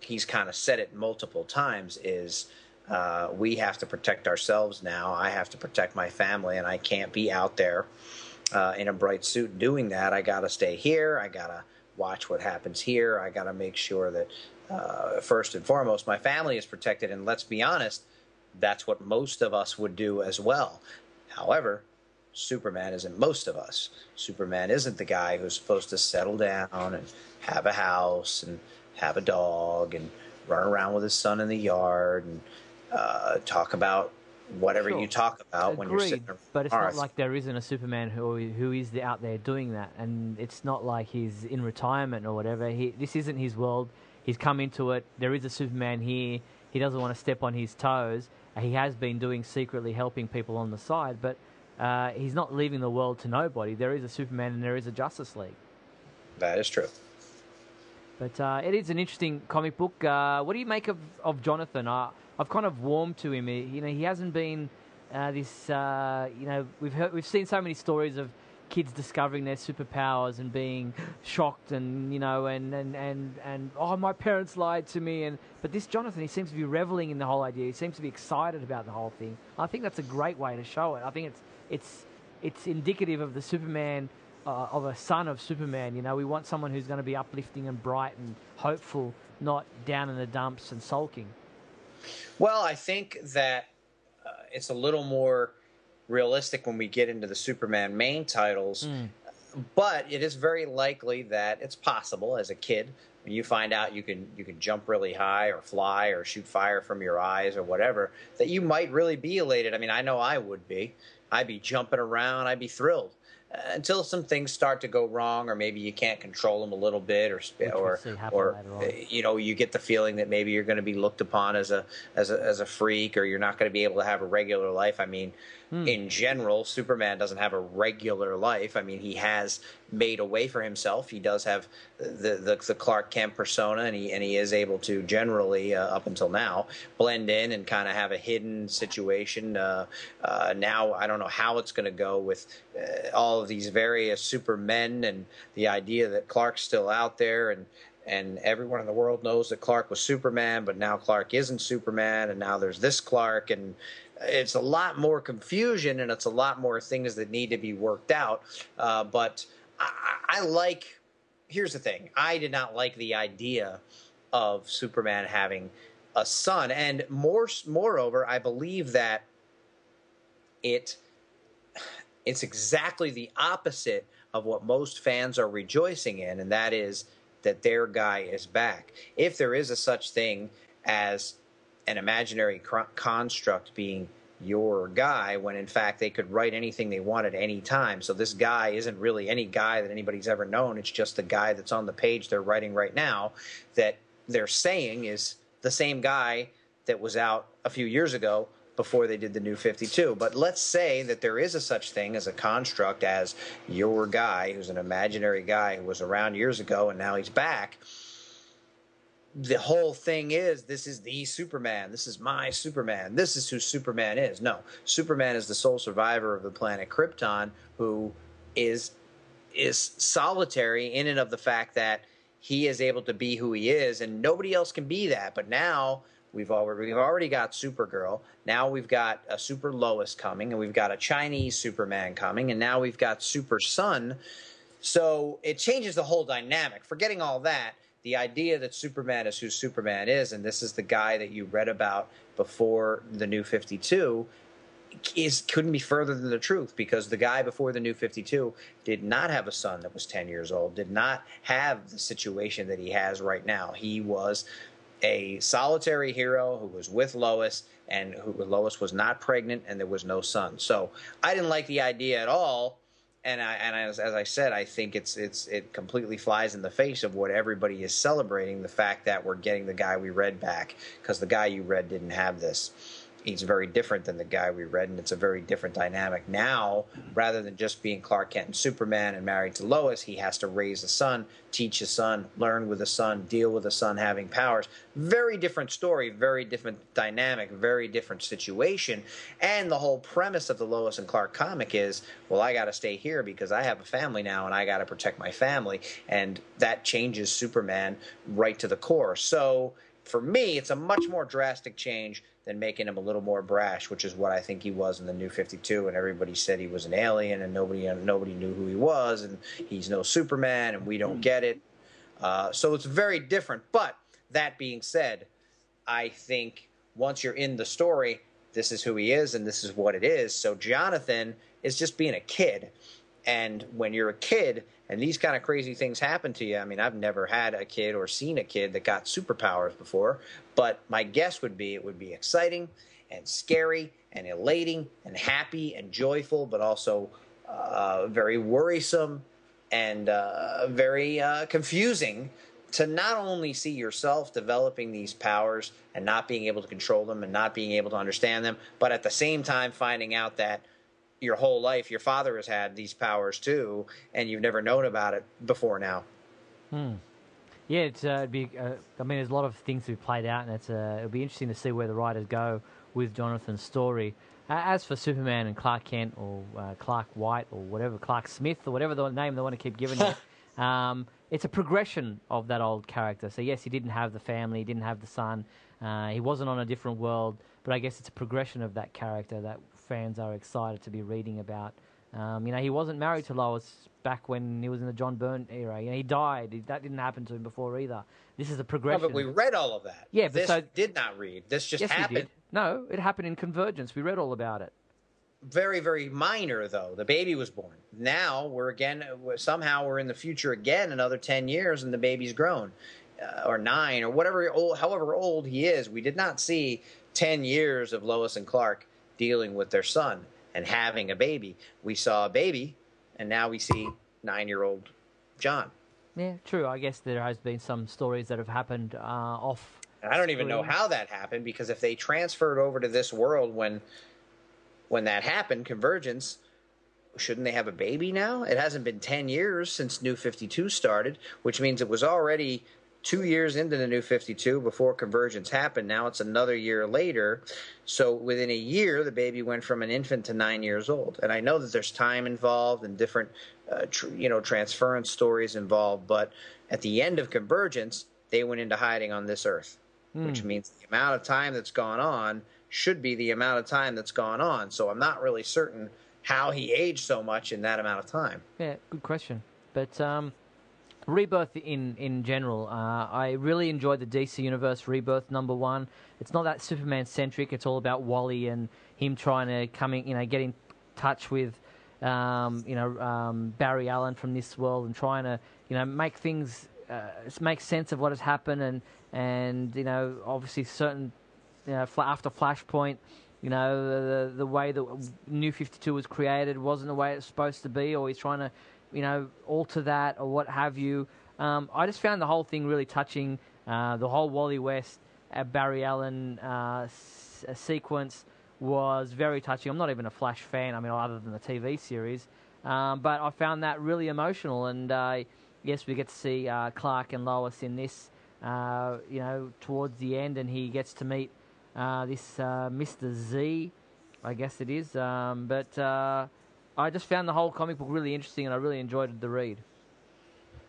he's kind of said it multiple times is uh, we have to protect ourselves now. I have to protect my family, and I can't be out there uh, in a bright suit doing that. I got to stay here. I got to watch what happens here. I got to make sure that uh, first and foremost my family is protected. And let's be honest, that's what most of us would do as well. However, Superman isn't most of us. Superman isn't the guy who's supposed to settle down and have a house and have a dog and run around with his son in the yard and uh, talk about whatever Sure. you talk about Agreed, when you're sitting around but it's not like there isn't a Superman who who is out there doing that, and it's not like he's in retirement or whatever. He this isn't his world. He's come into it. There is a Superman here. He doesn't want to step on his toes. He has been doing secretly helping people on the side, but uh, he's not leaving the world to nobody. There is a Superman and there is a Justice League. that is true. But uh, it is an interesting comic book. Uh, what do you make of, of Jonathan? I've kind of warmed to him. You know, he hasn't been uh, this. Uh, you know, we've heard, we've seen so many stories of kids discovering their superpowers and being shocked, and you know, and and and and oh, my parents lied to me. And but this Jonathan, he seems to be reveling in the whole idea. He seems to be excited about the whole thing. I think that's a great way to show it. I think it's it's it's indicative of the Superman uh, of a son of Superman. You know, we want someone who's going to be uplifting and bright and hopeful, not down in the dumps and sulking. Well, I think that uh, it's a little more realistic when we get into the Superman main titles, but it is very likely that it's possible as a kid when you find out you can you can jump really high or fly or shoot fire from your eyes or whatever that you might really be elated. I mean, I know I would be. I'd be jumping around. I'd be thrilled. Until some things start to go wrong, or maybe you can't control them a little bit, or or or uh, you know you get the feeling that maybe you're going to be looked upon as a as a as a freak or you're not going to be able to have a regular life. I mean Hmm. in general superman doesn't have a regular life. I mean he has made a way for himself. He does have the the, the clark kent persona and he and he is able to generally uh, up until now blend in and kind of have a hidden situation. Uh, uh, now i don't know how it's going to go with uh, all of these various supermen and the idea that clark's still out there and and everyone in the world knows that Clark was Superman, but now Clark isn't Superman, and now there's this Clark, and it's a lot more confusion, and it's a lot more things that need to be worked out. Uh, but I, I like. Here's the thing: I did not like the idea of Superman having a son, and more, moreover, I believe that it it's exactly the opposite of what most fans are rejoicing in, and that is that their guy is back. If there is a such thing as an imaginary construct being your guy, when in fact they could write anything they want at any time. So this guy isn't really any guy that anybody's ever known. It's just the guy that's on the page they're writing right now that they're saying is the same guy that was out a few years ago before they did the new 52. But let's say that there is a such thing as a construct as your guy, who's an imaginary guy who was around years ago and now he's back. The whole thing is this is the Superman. This is my Superman. This is who Superman is. No, Superman is the sole survivor of the planet Krypton who is is solitary in and of the fact that he is able to be who he is and nobody else can be that. But now We've already we've already got Supergirl. Now we've got a Super Lois coming, and we've got a Chinese Superman coming, and now we've got Super Sun. So it changes the whole dynamic. Forgetting all that, the idea that Superman is who Superman is, and this is the guy that you read about before the New Fifty Two, is couldn't be further than the truth because the guy before the new 52 did not have a son that was 10 years old did not have the situation that he has right now. He was a solitary hero who was with Lois and who Lois was not pregnant and there was no son. So I didn't like the idea at all and I, and as, as I said, I think it's it's it completely flies in the face of what everybody is celebrating the fact that we're getting the guy we read back because the guy you read didn't have this he's very different than the guy we read, and it's a very different dynamic. Now, rather than just being Clark Kent and Superman and married to Lois, he has to raise a son, teach a son, learn with a son, deal with a son having powers. Very different story, very different dynamic, very different situation. And the whole premise of the Lois and Clark comic is well, I got to stay here because I have a family now and I got to protect my family. And that changes Superman right to the core. So, for me, it's a much more drastic change than making him a little more brash, which is what I think he was in the New Fifty Two. And everybody said he was an alien, and nobody nobody knew who he was, and he's no Superman, and we don't get it. Uh, so it's very different. But that being said, I think once you're in the story, this is who he is, and this is what it is. So Jonathan is just being a kid. And when you're a kid and these kind of crazy things happen to you, I mean, I've never had a kid or seen a kid that got superpowers before, but my guess would be it would be exciting and scary and elating and happy and joyful, but also uh, very worrisome and uh, very uh, confusing to not only see yourself developing these powers and not being able to control them and not being able to understand them, but at the same time finding out that your whole life your father has had these powers too, and you've never known about it before now. Hmm. Yeah, it's uh, it'd be. Uh, I mean, there's a lot of things to be played out, and it's uh, it'll be interesting to see where the writers go with Jonathan's story. as for Superman and Clark Kent or uh, Clark White or whatever, Clark Smith or whatever the name they want to keep giving you, um, it's a progression of that old character. So yes, he didn't have the family, he didn't have the son, uh, he wasn't on a different world, but I guess it's a progression of that character that fans are excited to be reading about. Um, you know, he wasn't married to Lois back when he was in the John Byrne era. You know, he died. That didn't happen to him before either. This is a progression. No, but we read all of that. Yeah, but this so, did not read. This just yes, happened. No, it happened in Convergence. We read all about it. Very, very minor though. The baby was born. Now we're again somehow we're in the future again another ten years, and the baby's grown, uh, or nine, or whatever old, however old he is. We did not see ten years of Lois and Clark dealing with their son and having a baby. We saw a baby, and now we see nine-year-old John. Yeah, true. I guess there has been some stories that have happened uh, off. I don't even know how that happened because if they transferred over to this world when when that happened, Convergence, shouldn't they have a baby now? It hasn't been 10 years since New 52 started, which means it was already two years into the new 52 before convergence happened. Now it's another year later. So within a year, the baby went from an infant to nine years old. And I know that there's time involved and different, uh, tr- you know, transference stories involved. But at the end of convergence, they went into hiding on this earth, mm. which means the amount of time that's gone on should be the amount of time that's gone on. So I'm not really certain how he aged so much in that amount of time. Yeah, good question. But um, Rebirth in in general, uh, I really enjoyed the DC Universe Rebirth number one. It's not that Superman centric. It's all about Wally and him trying to coming, you know, get in touch with, um, you know, um, Barry Allen from this world and trying to, you know, make things uh, make sense of what has happened and and you know, obviously certain, you know, after Flashpoint. You know the the way that New Fifty Two was created wasn't the way it's supposed to be, or he's trying to you know, alter that or what have you. Um, I just found the whole thing really touching. Uh, the whole Wally West, uh, Barry Allen uh, s- uh, sequence was very touching. I'm not even a Flash fan, I mean, other than the TV series. Um, but I found that really emotional. And uh, yes, we get to see uh, Clark and Lois in this, you know, towards the end, and he gets to meet this Mr. Z, I guess it is. Um, but I just found the whole comic book really interesting, and I really enjoyed the read.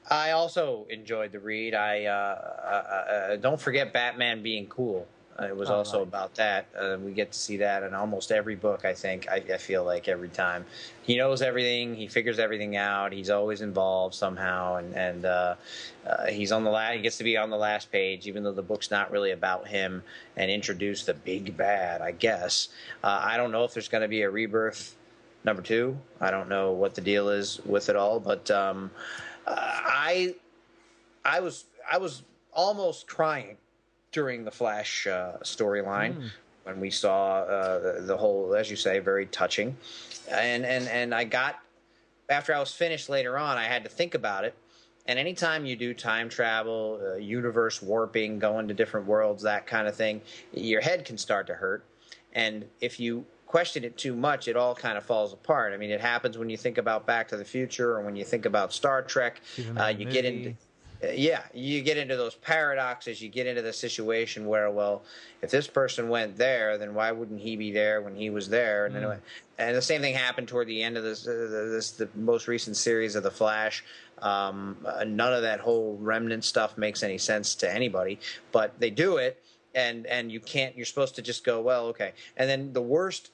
I also enjoyed the read. I uh, uh, uh, don't forget Batman being cool. Uh, it was oh, also right. about that. Uh, we get to see that in almost every book. I think. I, I, feel like every time he knows everything, he figures everything out. He's always involved somehow, and and uh, he's on the last. He gets to be on the last page, even though the book's not really about him, and introduce the big bad. I guess. I don't know if there's going to be a rebirth number two. I don't know what the deal is with it all, but um, I I was I was almost crying during the Flash uh, storyline mm. when we saw uh, the, the, whole, as you say, very touching, and and and I got after I was finished later on, I had to think about it. And anytime you do time travel, uh, universe warping, going to different worlds, that kind of thing, your head can start to hurt. And if you question it too much, it all kind of falls apart. I mean, it happens when you think about Back to the Future or when you think about Star Trek. Uh, you get into uh, yeah, you get into those paradoxes. You get into the situation where, well, if this person went there, then why wouldn't he be there when he was there? And, mm. anyway, and the same thing happened toward the end of this, uh, this the most recent series of the Flash. Um, uh, none of that whole remnant stuff makes any sense to anybody, but they do it, and and you can't. You're supposed to just go, well, okay. And then the worst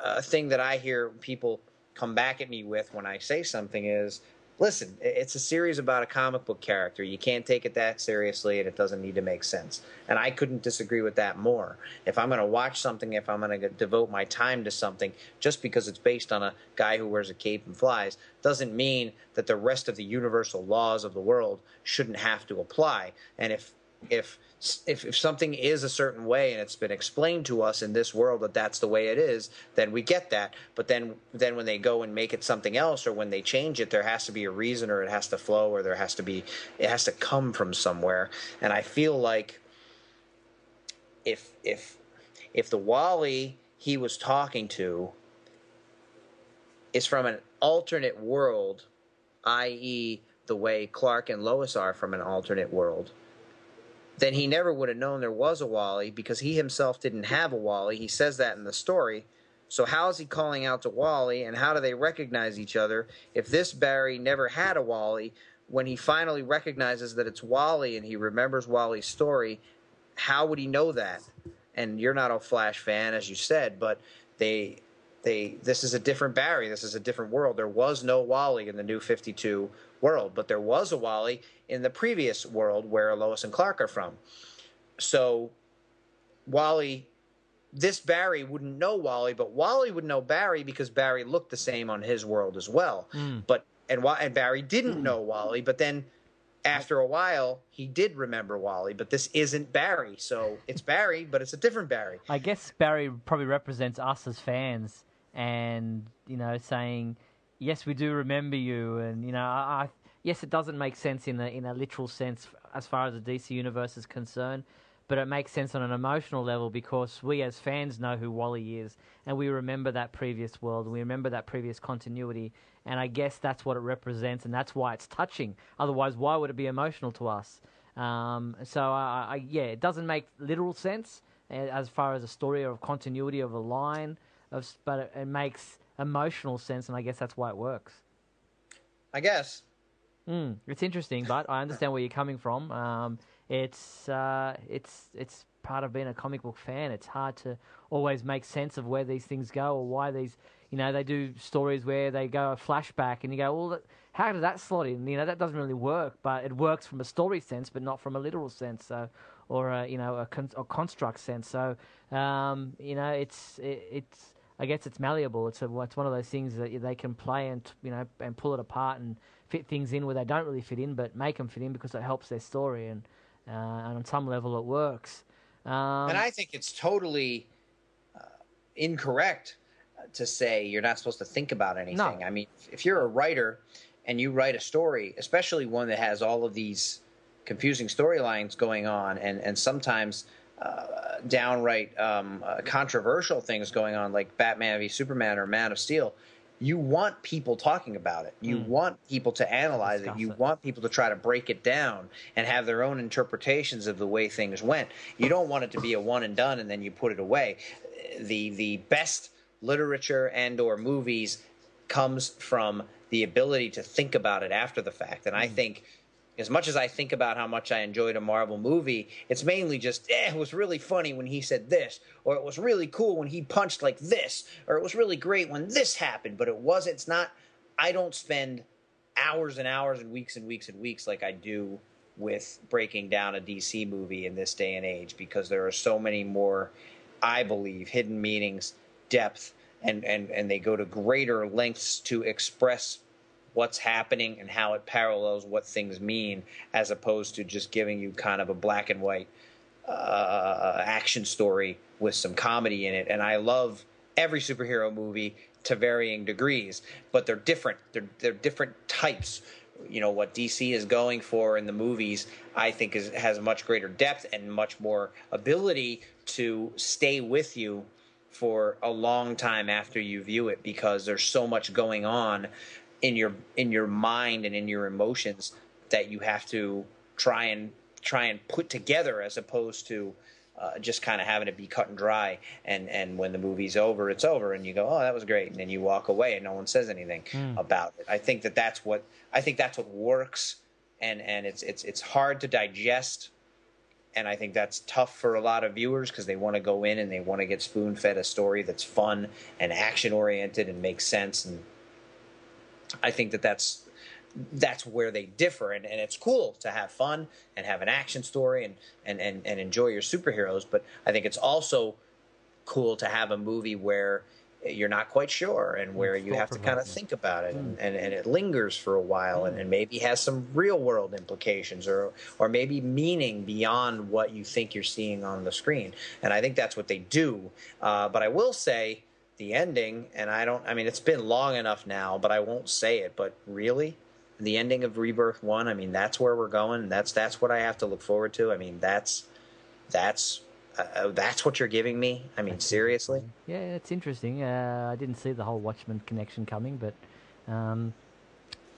a thing that I hear people come back at me with when I say something is listen, it's a series about a comic book character. You can't take it that seriously, and it doesn't need to make sense. And I couldn't disagree with that more. If I'm going to watch something, if I'm going to devote my time to something, just because it's based on a guy who wears a cape and flies, doesn't mean that the rest of the universal laws of the world shouldn't have to apply. And if if if, if something is a certain way and it's been explained to us in this world that that's the way it is, then we get that. But then then when they go and make it something else or when they change it, there has to be a reason or it has to flow or there has to be it has to come from somewhere. And I feel like if if if the Wally he was talking to is from an alternate world, i.e., the way Clark and Lois are from an alternate world then he never would have known there was a Wally because he himself didn't have a Wally. He says that in the story. So how is he calling out to Wally, and how do they recognize each other if this Barry never had a Wally? When he finally recognizes that it's Wally and he remembers Wally's story, how would he know that? And you're not a Flash fan, as you said, but they they this is a different Barry. This is a different world. There was no Wally in the New Fifty Two world, but there was a Wally in the previous world where Lois and Clark are from. So Wally, this Barry wouldn't know Wally, but Wally would know Barry because Barry looked the same on his world as well. Mm. But and and Barry didn't know Wally, but then after a while he did remember Wally, but this isn't Barry. So it's Barry, but it's a different Barry. I guess Barry probably represents us as fans and you know saying yes, we do remember you, and you know, I, I, yes, it doesn't make sense in a in a literal sense as far as the DC universe is concerned, but it makes sense on an emotional level because we as fans know who Wally is, and we remember that previous world, and we remember that previous continuity, and I guess that's what it represents, and that's why it's touching. Otherwise, why would it be emotional to us? Um, so, I, I, yeah, it doesn't make literal sense eh, as far as a story or continuity of a line, of, but it, it makes emotional sense, and I guess that's why it works. I guess. Mm, it's interesting, but I understand where you're coming from. Um, it's uh, it's it's part of being a comic book fan. It's hard to always make sense of where these things go or why these. You know, they do stories where they go a flashback, and you go, well, how does that slot in? You know, that doesn't really work, but it works from a story sense, but not from a literal sense. So, or a you know a, con- a construct sense. So, um, you know, it's it, it's I guess it's malleable. It's a, it's one of those things that they can play and you know and pull it apart and fit things in where they don't really fit in, but make them fit in because it helps their story and uh, and on some level it works. Um, and I think it's totally uh, incorrect to say you're not supposed to think about anything. No. I mean, if you're a writer and you write a story, especially one that has all of these confusing storylines going on, and and sometimes uh, downright um, uh, controversial things going on, like Batman v Superman or Man of Steel, you want people talking about it. You mm. want people to analyze it. You it. want people to try to break it down and have their own interpretations of the way things went. You don't want it to be a one and done and then you put it away. The the best literature and or movies comes from the ability to think about it after the fact. And mm. I think as much as I think about how much I enjoyed a Marvel movie, it's mainly just, eh, it was really funny when he said this, or it was really cool when he punched like this, or it was really great when this happened, but it was, it's not, I don't spend hours and hours and weeks and weeks and weeks like I do with breaking down a DC movie in this day and age because there are so many more, I believe, hidden meanings, depth, and, and, and they go to greater lengths to express what's happening and how it parallels what things mean, as opposed to just giving you kind of a black and white uh, action story with some comedy in it. And I love every superhero movie to varying degrees, but they're different. They're they're different types. You know what DC is going for in the movies, I think is has much greater depth and much more ability to stay with you for a long time after you view it because there's so much going on in your in your mind and in your emotions that you have to try and try and put together as opposed to uh, just kind of having it be cut and dry. And and when the movie's over it's over and you go oh that was great. And then you walk away and no one says anything mm. about it. I think that that's what i think that's what works and and it's it's it's hard to digest. And i think that's tough for a lot of viewers because they want to go in and they want to get spoon fed a story that's fun and action oriented and makes sense and I think that that's that's where they differ. And, and it's cool to have fun and have an action story and, and, and, and enjoy your superheroes. But i think it's also cool to have a movie where you're not quite sure and where you have to kind of think about it and, and, and, it lingers for a while and, and maybe has some real world implications or or maybe meaning beyond what you think you're seeing on the screen. And i think that's what they do. Uh, but i will say the ending and i don't i mean it's been long enough now but i won't say it but really the ending of rebirth one i mean that's where we're going that's that's what i have to look forward to i mean that's that's uh, uh, that's what you're giving me? I mean, seriously? Yeah, it's interesting. Uh, I didn't see the whole Watchmen connection coming, but um,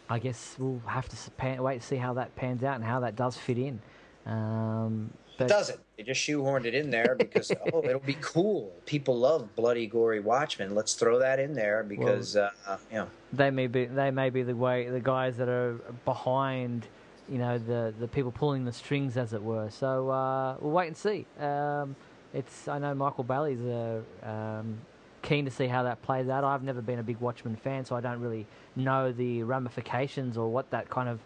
I guess we'll have to pan- wait to see how that pans out and how that does fit in. Um, It doesn't. They just shoehorned it in there because oh, it'll be cool. People love bloody, gory Watchmen. Let's throw that in there because well, uh, you know they may be they may be the way the guys that are behind you know the the people pulling the strings, as it were. So uh, we'll wait and see. Um, it's I know Michael Bailey's uh, um, keen to see how that plays out. I've never been a big Watchmen fan, so I don't really know the ramifications or what that kind of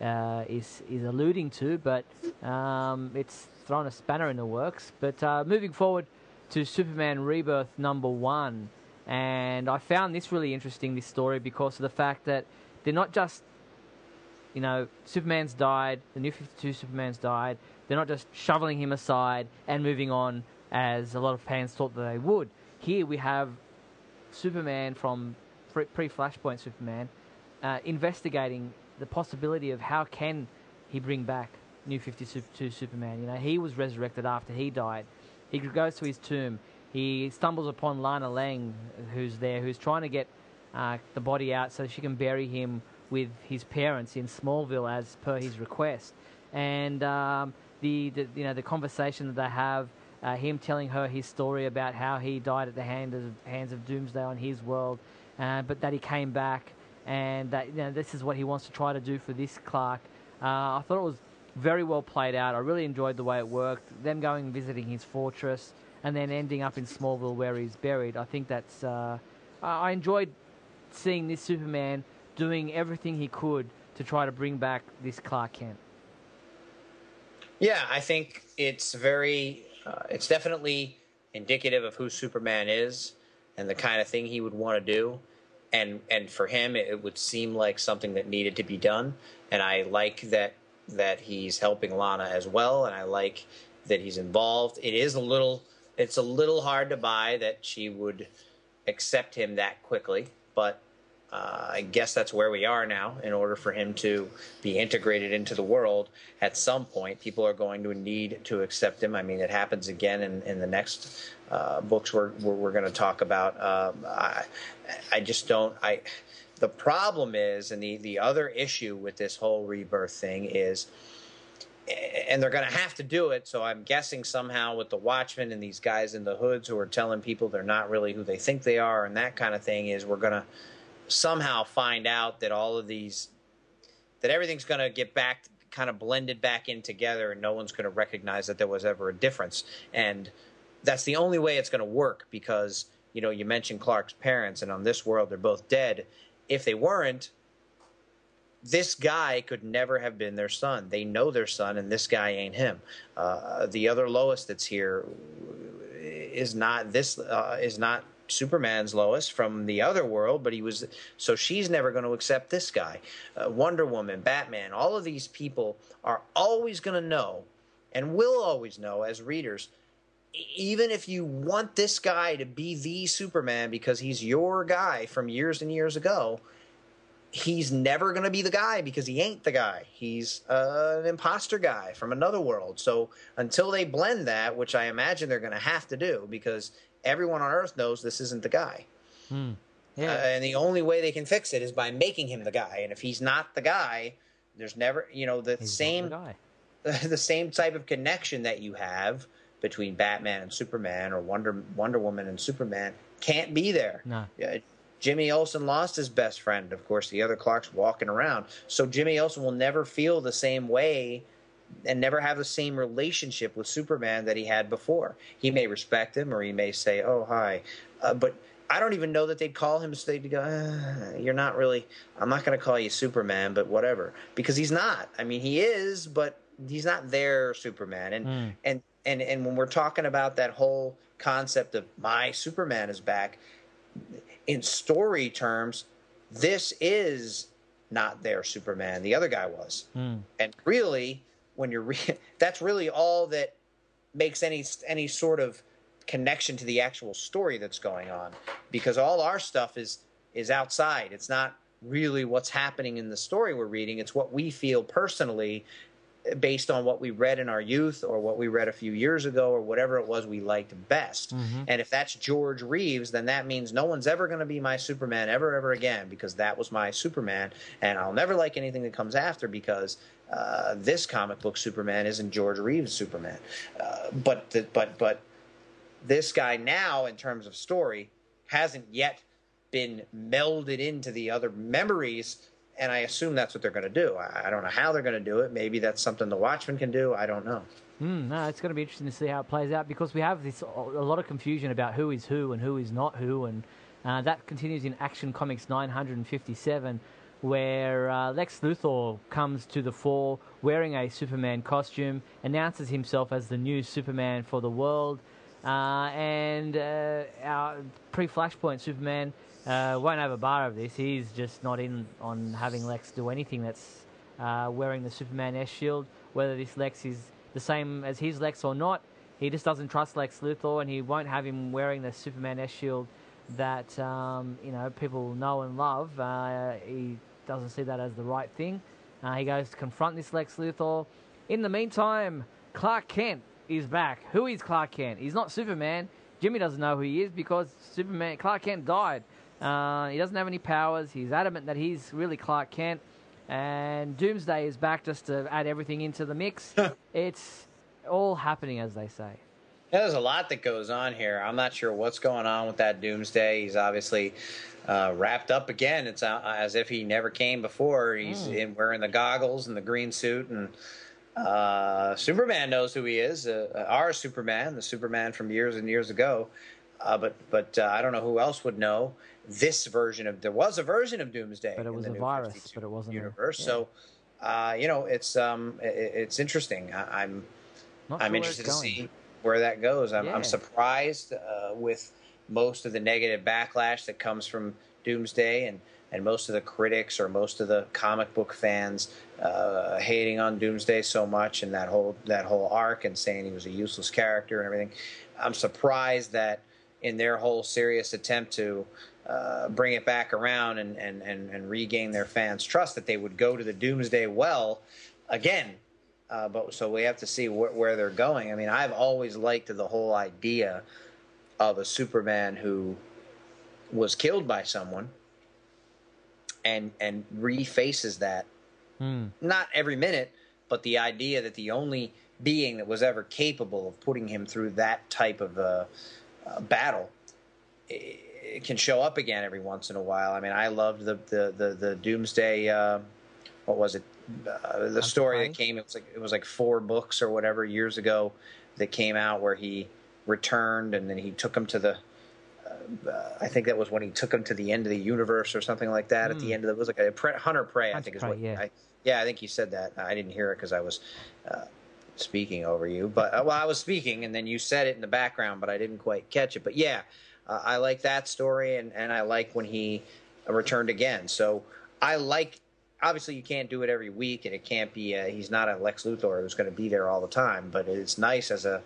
uh, is is alluding to. But um, it's thrown a spanner in the works. But uh, moving forward to Superman Rebirth number one, and I found this really interesting this story because of the fact that they're not just you know, Superman's died, the new 52 Superman's died. They're not just shoveling him aside and moving on as a lot of fans thought that they would. Here we have Superman from pre Flashpoint Superman uh, investigating the possibility of how can he bring back New 52 Superman. You know, he was resurrected after he died. He goes to his tomb. He stumbles upon Lana Lang, who's there, who's trying to get uh, the body out so she can bury him with his parents in Smallville as per his request, and um, the, the, you know the conversation that they have, uh, him telling her his story about how he died at the hand of, hands of Doomsday on his world, uh, but that he came back, and that you know this is what he wants to try to do for this Clark. Uh, I thought it was very well played out. I really enjoyed the way it worked. Them going and visiting his fortress, and then ending up in Smallville where he's buried. I think that's uh, I enjoyed seeing this Superman doing everything he could to try to bring back this Clark Kent. Yeah, I think it's very, uh, it's definitely indicative of who Superman is and the kind of thing he would want to do. And and for him, it would seem like something that needed to be done. And I like that that he's helping Lana as well, and I like that he's involved. It is a little, it's a little hard to buy that she would accept him that quickly, but uh, I guess that's where we are now. In order for him to be integrated into the world, at some point, people are going to need to accept him. I mean, it happens again in, in the next uh, books we're we're, we're going to talk about. Um, I I just don't. I the problem is, and the the other issue with this whole rebirth thing is. And they're going to have to do it. So I'm guessing somehow with the Watchmen and these guys in the hoods who are telling people they're not really who they think they are and that kind of thing is we're going to somehow find out that all of these that everything's going to get back kind of blended back in together and no one's going to recognize that there was ever a difference and that's the only way it's going to work because you know you mentioned clark's parents and on this world they're both dead if they weren't this guy could never have been their son they know their son and this guy ain't him uh, the other lois that's here is not this uh, is not Superman's Lois from the other world, but he was so she's never going to accept this guy. Uh, Wonder Woman, Batman, all of these people are always going to know and will always know as readers. Even if you want this guy to be the Superman because he's your guy from years and years ago, he's never going to be the guy because he ain't the guy. He's uh, an imposter guy from another world. So until they blend that, which I imagine they're going to have to do because everyone on Earth knows this isn't the guy. Hmm. Yeah. Uh, and the only way they can fix it is by making him the guy. And if he's not the guy, there's never, you know, the he's same the, the same type of connection that you have between Batman and Superman or Wonder Wonder Woman and Superman can't be there. No. Yeah, Jimmy Olsen lost his best friend. Of course, the other Clark's walking around. So Jimmy Olsen will never feel the same way and never have the same relationship with Superman that he had before. He may respect him or he may say, "Oh, hi," uh, but I don't even know that they'd call him. They'd go, uh, "You're not really. I'm not going to call you Superman, but whatever," because he's not. I mean, he is, but he's not their Superman. And mm. and and and when we're talking about that whole concept of my Superman is back, in story terms, this is not their Superman. The other guy was, mm. and really, when you're re- that's really all that makes any any sort of connection to the actual story that's going on because all our stuff is is outside it's not really what's happening in the story we're reading it's what we feel personally based on what we read in our youth or what we read a few years ago or whatever it was we liked best. Mm-hmm. And if that's George Reeves, then that means no one's ever going to be my Superman ever, ever again because that was my Superman. And I'll never like anything that comes after because uh, this comic book Superman isn't George Reeves' Superman. Uh, but, the, but, but this guy now, in terms of story, hasn't yet been melded into the other memories and I assume that's what they're going to do. I, don't know how they're going to do it. Maybe that's something the Watchmen can do. I don't know. Mm, no, it's going to be interesting to see how it plays out because we have this a lot of confusion about who is who and who is not who, and uh, that continues in Action Comics 957, where uh, Lex Luthor comes to the fore wearing a Superman costume, announces himself as the new Superman for the world, uh, and uh, our pre-Flashpoint Superman uh, won't have a bar of this. He's just not in on having Lex do anything that's uh, wearing the Superman S shield. Whether this Lex is the same as his Lex or not, he just doesn't trust Lex Luthor, and he won't have him wearing the Superman S shield that um, you know people know and love. Uh, he doesn't see that as the right thing. Uh, he goes to confront this Lex Luthor. In the meantime, Clark Kent is back. Who is Clark Kent? He's not Superman. Jimmy doesn't know who he is because Superman Clark Kent died. Uh, he doesn't have any powers. He's adamant that he's really Clark Kent. And Doomsday is back just to add everything into the mix. it's all happening, as they say. Yeah, there's a lot that goes on here. I'm not sure what's going on with that Doomsday. He's obviously uh, wrapped up again. It's uh, as if he never came before. He's mm. in, wearing the goggles and the green suit, and uh, Superman knows who he is. Uh, our Superman, the Superman from years and years ago. Uh, but but uh, I don't know who else would know this version of there was a version of Doomsday, but it was a virus, but it wasn't universe. A, yeah. So, uh, you know, it's um, it, it's interesting. I, am I'm, I'm interested to see where that goes. I'm, yeah. I'm surprised uh, with most of the negative backlash that comes from Doomsday and and most of the critics or most of the comic book fans uh, hating on Doomsday so much and that whole that whole arc and saying he was a useless character and everything. I'm surprised that in their whole serious attempt to uh, bring it back around and, and, and, and, regain their fans' trust that they would go to the Doomsday Well again. Uh, but so we have to see wh- where they're going. I mean, I've always liked the whole idea of a Superman who was killed by someone and and refaces that. Mm. Not every minute, but the idea that the only being that was ever capable of putting him through that type of uh, uh, battle can show up again every once in a while. I mean, I loved the the the, the Doomsday. Uh, what was it? Uh, the story that came. It was like it was like four books or whatever years ago that came out where he returned and then he took him to the. Uh, I think that was when he took him to the end of the universe or something like that. Mm. At the hmm. end of it was like a pre- hunter prey. I think is what. Yeah. I, yeah, I think he said that. I didn't hear it because I was uh, speaking over you. But uh, well, I was speaking and then you said it in the background, but I didn't quite catch it. But yeah, uh, I like that story, and, and I like when he returned again. So I like. Obviously, you can't do it every week, and it can't be. A, he's not a Lex Luthor who's going to be there all the time. But it's nice as a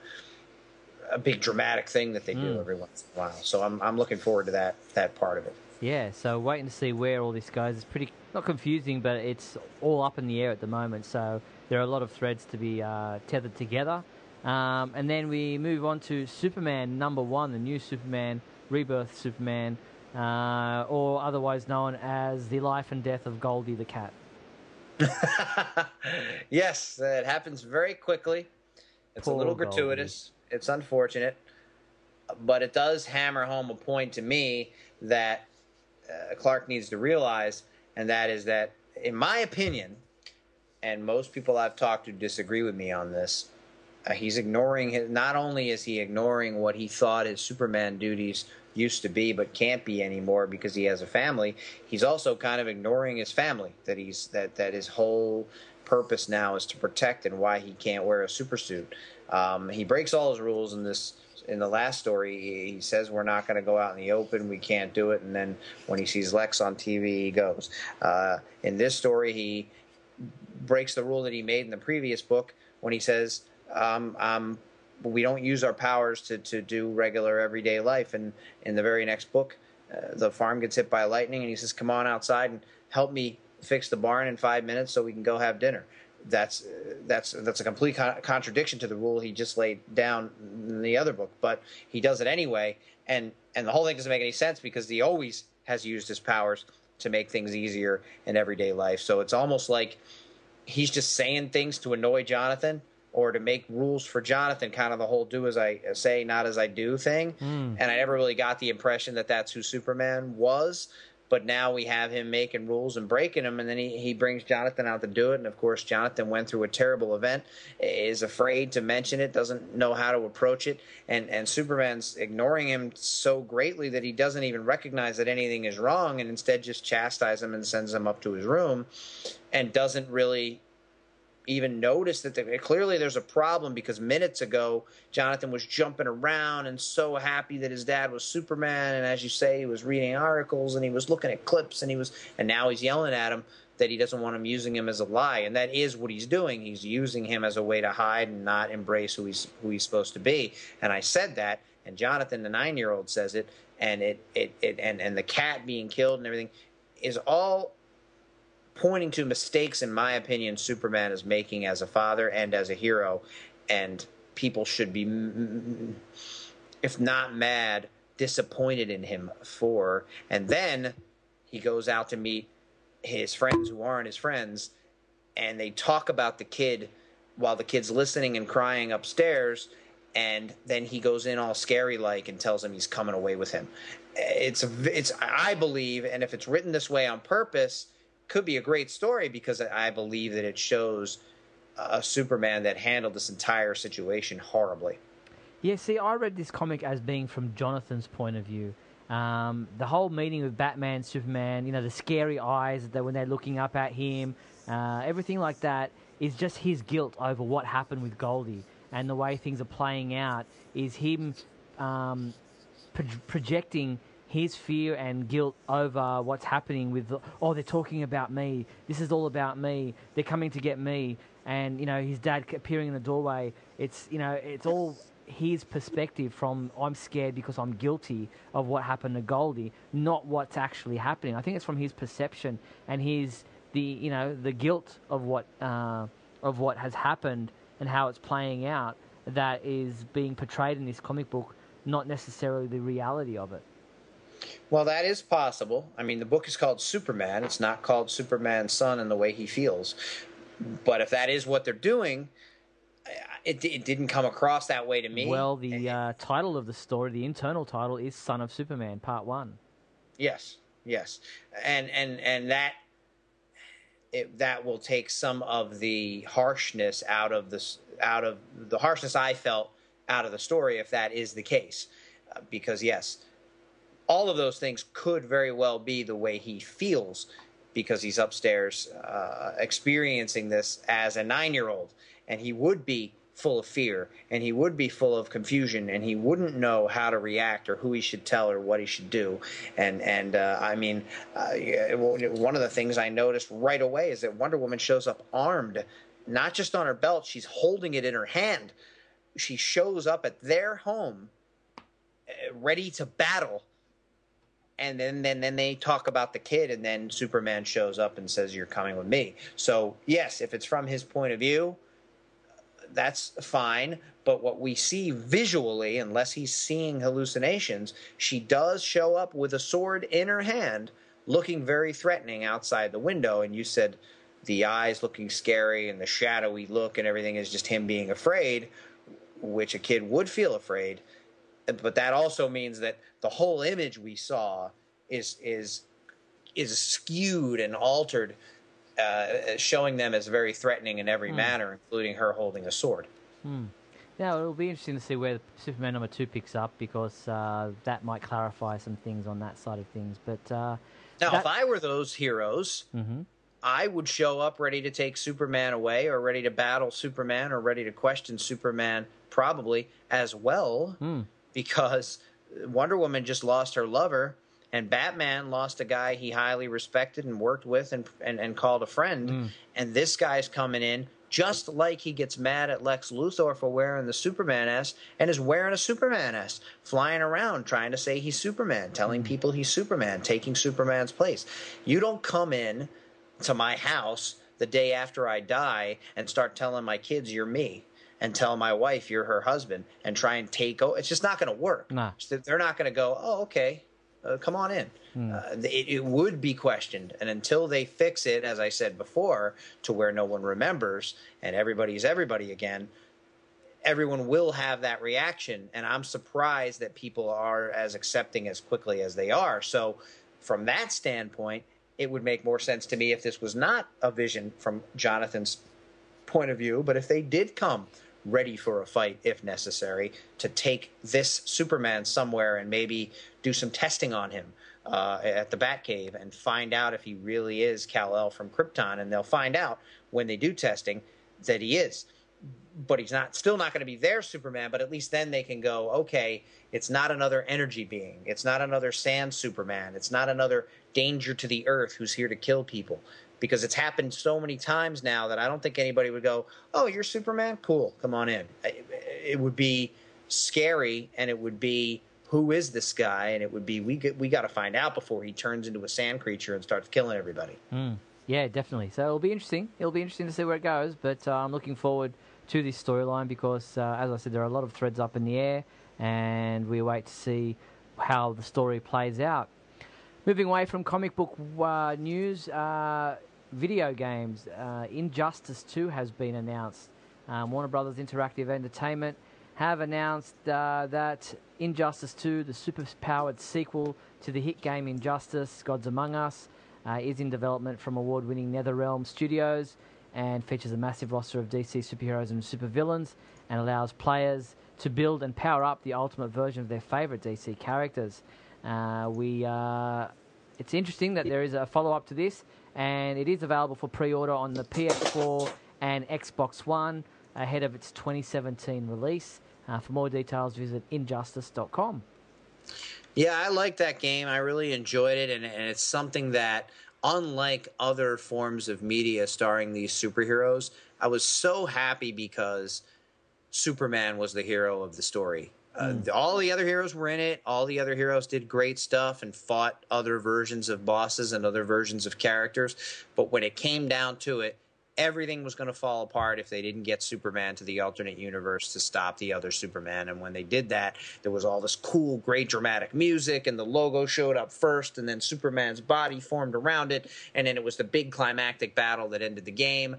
a big dramatic thing that they do mm. every once in a while. So I'm I'm looking forward to that that part of it. Yeah, so waiting to see where all this goes. It's pretty not confusing, but it's all up in the air at the moment. So there are a lot of threads to be uh, tethered together. Um, and then we move on to Superman number one, the new Superman, Rebirth Superman, uh, or otherwise known as the life and death of Goldie the cat. yes, it happens very quickly. It's Poor a little gratuitous. Goldie. It's unfortunate, but it does hammer home a point to me that uh, Clark needs to realize, and that is that, in my opinion, and most people I've talked to disagree with me on this uh, he's ignoring his. Not only is he ignoring what he thought his Superman duties used to be, but can't be anymore because he has a family. He's also kind of ignoring his family. That he's that that his whole purpose now is to protect, and why he can't wear a supersuit. Um, he breaks all his rules in this. In the last story, he, he says we're not going to go out in the open. We can't do it. And then when he sees Lex on TV, he goes. Uh, in this story, he breaks the rule that he made in the previous book when he says um, um, we don't use our powers to, to do regular everyday life. And in the very next book, uh, the farm gets hit by lightning, and he says, "Come on outside and help me fix the barn in five minutes so we can go have dinner." That's that's that's a complete con- contradiction to the rule he just laid down in the other book, but he does it anyway, and and the whole thing doesn't make any sense because he always has used his powers to make things easier in everyday life. So it's almost like he's just saying things to annoy Jonathan or to make rules for Jonathan, kind of the whole do as I say, not as I do thing. Mm. And I never really got the impression that that's who Superman was. But now we have him making rules and breaking them, and then he, he brings Jonathan out to do it. And of course, Jonathan went through a terrible event, is afraid to mention it, doesn't know how to approach it, and, and Superman's ignoring him so greatly that he doesn't even recognize that anything is wrong, and instead just chastises him and sends him up to his room, and doesn't really even notice that there, clearly there's a problem because minutes ago Jonathan was jumping around and so happy that his dad was Superman. And as you say he was reading articles and he was looking at clips and he was and now he's yelling at him that he doesn't want him using him as a lie. And that is what he's doing. He's using him as a way to hide and not embrace who he's who he's supposed to be. And I said that and Jonathan the 9-year-old says it and it, it, it and and the cat being killed and everything is all pointing to mistakes, in my opinion, Superman is making as a father and as a hero, and people should be, if not mad, disappointed in him for. And then he goes out to meet his friends who aren't his friends, and they talk about the kid while the kid's listening and crying upstairs. And then he goes in all scary like and tells him he's coming away with him. It's it's I believe, and if it's written this way on purpose, could be a great story because I believe that it shows a Superman that handled this entire situation horribly. Yeah, see, I read this comic as being from Jonathan's point of view. Um, the whole meeting with Batman, Superman, you know, the scary eyes that when they're looking up at him, uh, everything like that is just his guilt over what happened with Goldie. And the way things are playing out is him um, pro- projecting his fear and guilt over what's happening with, oh, they're talking about me. This is all about me. They're coming to get me. And, you know, his dad appearing in the doorway. It's, you know, it's all his perspective from I'm scared because I'm guilty of what happened to Goldie, not what's actually happening. I think it's from his perception and his, the, you know, the guilt of what, uh, of what has happened and how it's playing out that is being portrayed in this comic book, not necessarily the reality of it. Well, that is possible. I mean, the book is called Superman. It's not called Superman's son and the way he feels. But if that is what they're doing, it, it didn't come across that way to me. Well, the uh, title of the story, the internal title, is "Son of Superman" Part One. Yes, yes, and and and that it, that will take some of the harshness out of this out of the harshness I felt out of the story if that is the case, uh, because yes, all of those things could very well be the way he feels because he's upstairs uh, experiencing this as a nine year old. And he would be full of fear and he would be full of confusion and he wouldn't know how to react or who he should tell or what he should do and and uh, I mean uh, one of the things I noticed right away is that Wonder Woman shows up armed not just on her belt she's holding it in her hand she shows up at their home uh, ready to battle and then, then then they talk about the kid and then superman shows up and says you're coming with me. So yes if it's from his point of view that's fine. But what we see visually unless he's seeing hallucinations she does show up with a sword in her hand looking very threatening outside the window. And you said the eyes looking scary and the shadowy look and everything is just him being afraid which a kid would feel afraid. But that also means that the whole image we saw is is is skewed and altered, uh, showing them as very threatening in every mm. manner, including her holding a sword. Mm. Yeah, it'll be interesting to see where Superman number two picks up because uh, that might clarify some things on that side of things. But uh, now, that- if I were those heroes, Mhm. I would show up ready to take Superman away, or ready to battle Superman, or ready to question Superman, probably as well, Hmm. because Wonder Woman just lost her lover, and Batman lost a guy he highly respected and worked with and and, and called a friend, Hmm. and this guy's coming in. Just like he gets mad at Lex Luthor for wearing the Superman S and is wearing a Superman S, flying around trying to say he's Superman, telling people he's Superman, taking Superman's place. You don't come in to my house the day after I die and start telling my kids you're me and tell my wife you're her husband and try and take over. It's just not going to work. Nah. They're not going to go, oh, okay, uh, come on in. Uh, it, it would be questioned. And until they fix it, as I said before, to where no one remembers and everybody's everybody again, everyone will have that reaction. And I'm surprised that people are as accepting as quickly as they are. So, from that standpoint, it would make more sense to me if this was not a vision from Jonathan's point of view, but if they did come ready for a fight if necessary to take this Superman somewhere and maybe do some testing on him uh, at the Batcave and find out if he really is Kal El from Krypton, and they'll find out when they do testing that he is but he's not still not going to be their Superman. But at least then they can go, okay, it's not another energy being, it's not another sand Superman, it's not another danger to the Earth who's here to kill people. Because it's happened so many times now that I don't think anybody would go, "Oh, you're Superman? Cool, come on in." It would be scary, and it would be, "Who is this guy?" And it would be, "We get, we got to find out before he turns into a sand creature and starts killing everybody." Yeah, definitely. So it'll be interesting. It'll be interesting to see where it goes. But uh, I'm looking forward to this storyline because, uh, as I said, there are a lot of threads up in the air, and we wait to see how the story plays out. Moving away from comic book uh, news, uh, video games. Uh, Injustice 2 has been announced. Um, Warner Brothers Interactive Entertainment have announced uh, that Injustice 2, the super-powered sequel to the hit game Injustice: Gods Among Us, uh, is in development from award-winning NetherRealm Studios and features a massive roster of DC superheroes and supervillains and allows players to build and power up the ultimate version of their favorite DC characters. Uh, we, uh, it's interesting that there is a follow-up to this, and it is available for pre-order on the PS4 and Xbox One ahead of its 2017 release. Uh, for more details, visit injustice.com. Yeah, I like that game. I really enjoyed it, and, and it's something that, unlike other forms of media starring these superheroes, I was so happy because Superman was the hero of the story. Uh, all the other heroes were in it. All the other heroes did great stuff and fought other versions of bosses and other versions of characters. But when it came down to it, everything was going to fall apart if they didn't get Superman to the alternate universe to stop the other Superman. And when they did that, there was all this cool, great dramatic music, and the logo showed up first, and then Superman's body formed around it, and then it was the big climactic battle that ended the game.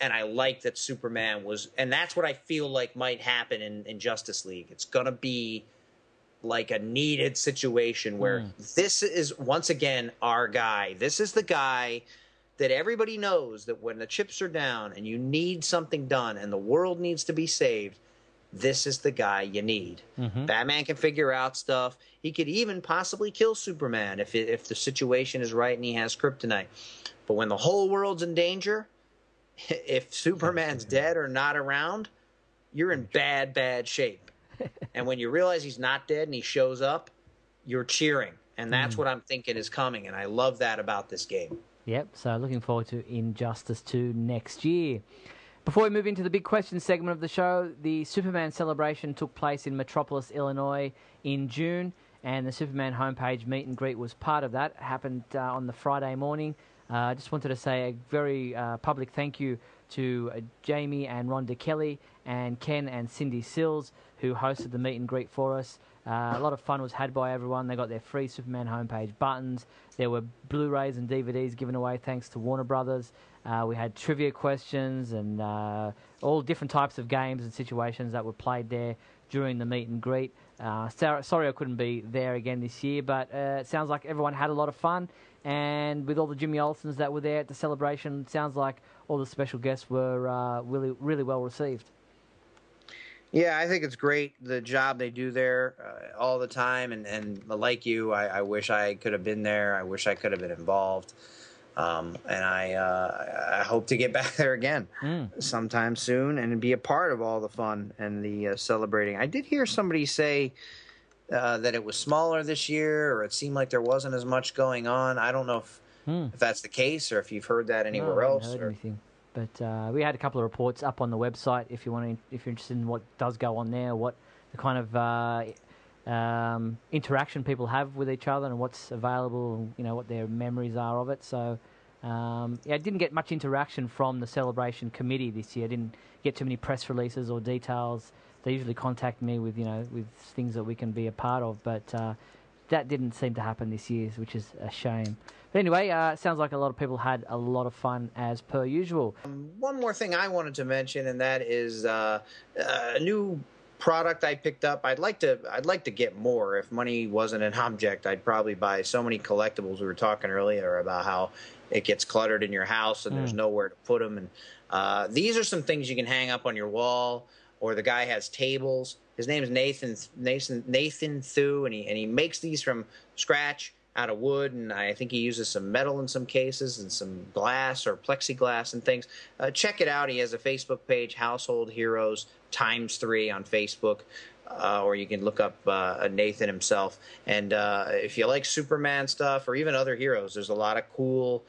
And I like that Superman was, and that's what I feel like might happen in, in Justice League. It's to be like a needed situation where hmm. this is once again our guy. This is the guy that everybody knows that when the chips are down and you need something done and the world needs to be saved, this is the guy you need. Mm-hmm. Batman can figure out stuff. He could even possibly kill Superman if it, if the situation is right and he has kryptonite. But when the whole world's in danger, if Superman's dead or not around, you're in bad bad shape. and when you realize he's not dead and he shows up, you're cheering. And that's what I'm thinking is coming and I love that about this game. Yep, so looking forward to Injustice 2 next year. Before we move into the big question segment of the show, the Superman celebration took place in Metropolis, Illinois in June, and the Superman homepage meet and greet was part of that. It happened uh, on the Friday morning. Uh, I just wanted to say a very uh, public thank you to uh, Jamie and Rhonda Kelly and Ken and Cindy Sills who hosted the meet and greet for us. Uh, a lot of fun was had by everyone. They got their free Superman homepage buttons. There were Blu-rays and DVDs given away thanks to Warner Brothers. Uh, we had trivia questions and uh, all different types of games and situations that were played there during the meet and greet. Uh, sorry, I couldn't be there again this year, but uh, it sounds like everyone had a lot of fun. And with all the Jimmy Olsens that were there at the celebration, it sounds like all the special guests were uh, really, really well received. Yeah, I think it's great the job they do there uh, all the time, and and like you, I, I, wish I could have been there. I wish I could have been involved, um, and I uh, I hope to get back there again mm. sometime soon and be a part of all the fun and the uh, celebrating. I did hear somebody say. Uh, that it was smaller this year, or it seemed like there wasn't as much going on. I don't know if, mm. if that's the case, or if you've heard that anywhere no, else. or... anything. But uh, we had a couple of reports up on the website if you want to, if you're interested in what does go on there, what the kind of uh, um, interaction people have with each other, and what's available, and, you know, what their memories are of it. So. Um, yeah, I didn't get much interaction from the celebration committee this year. I didn't get too many press releases or details. They usually contact me with you know with things that we can be a part of, but uh, that didn't seem to happen this year, which is a shame. But anyway, uh, sounds like a lot of people had a lot of fun as per usual. Um, one more thing I wanted to mention, and that is uh, a new product I picked up. I'd like to I'd like to get more. If money wasn't an object, I'd probably buy so many collectibles. We were talking earlier about how it gets cluttered in your house and mm. there's nowhere to put them. And uh, these are some things you can hang up on your wall. Or the guy has tables. His name is Nathan Nathan Nathan Thu, and he and he makes these from scratch out of wood, and I think he uses some metal in some cases and some glass or plexiglass and things. Uh, check it out. He has a Facebook page, Household Heroes times three on Facebook. Uh, or you can look up uh, Nathan himself. And uh, if you like Superman stuff or even other heroes, there's a lot of cool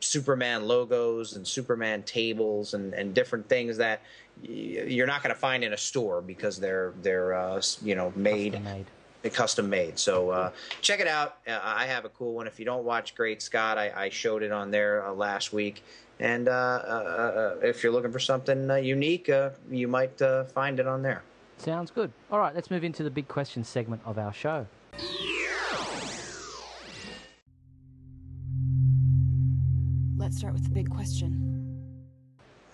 Superman logos and Superman tables and, and different things that you're not going to find in a store because they're they're uh, you know made, made custom made. So uh, check it out. Uh, I have a cool one. If you don't watch Great Scott, I, I showed it on there uh, last week. And uh, uh, uh, if you're looking for something unique, you might find it on there. Sounds good. All right, let's move into the big question segment of our show. Let's start with the big question.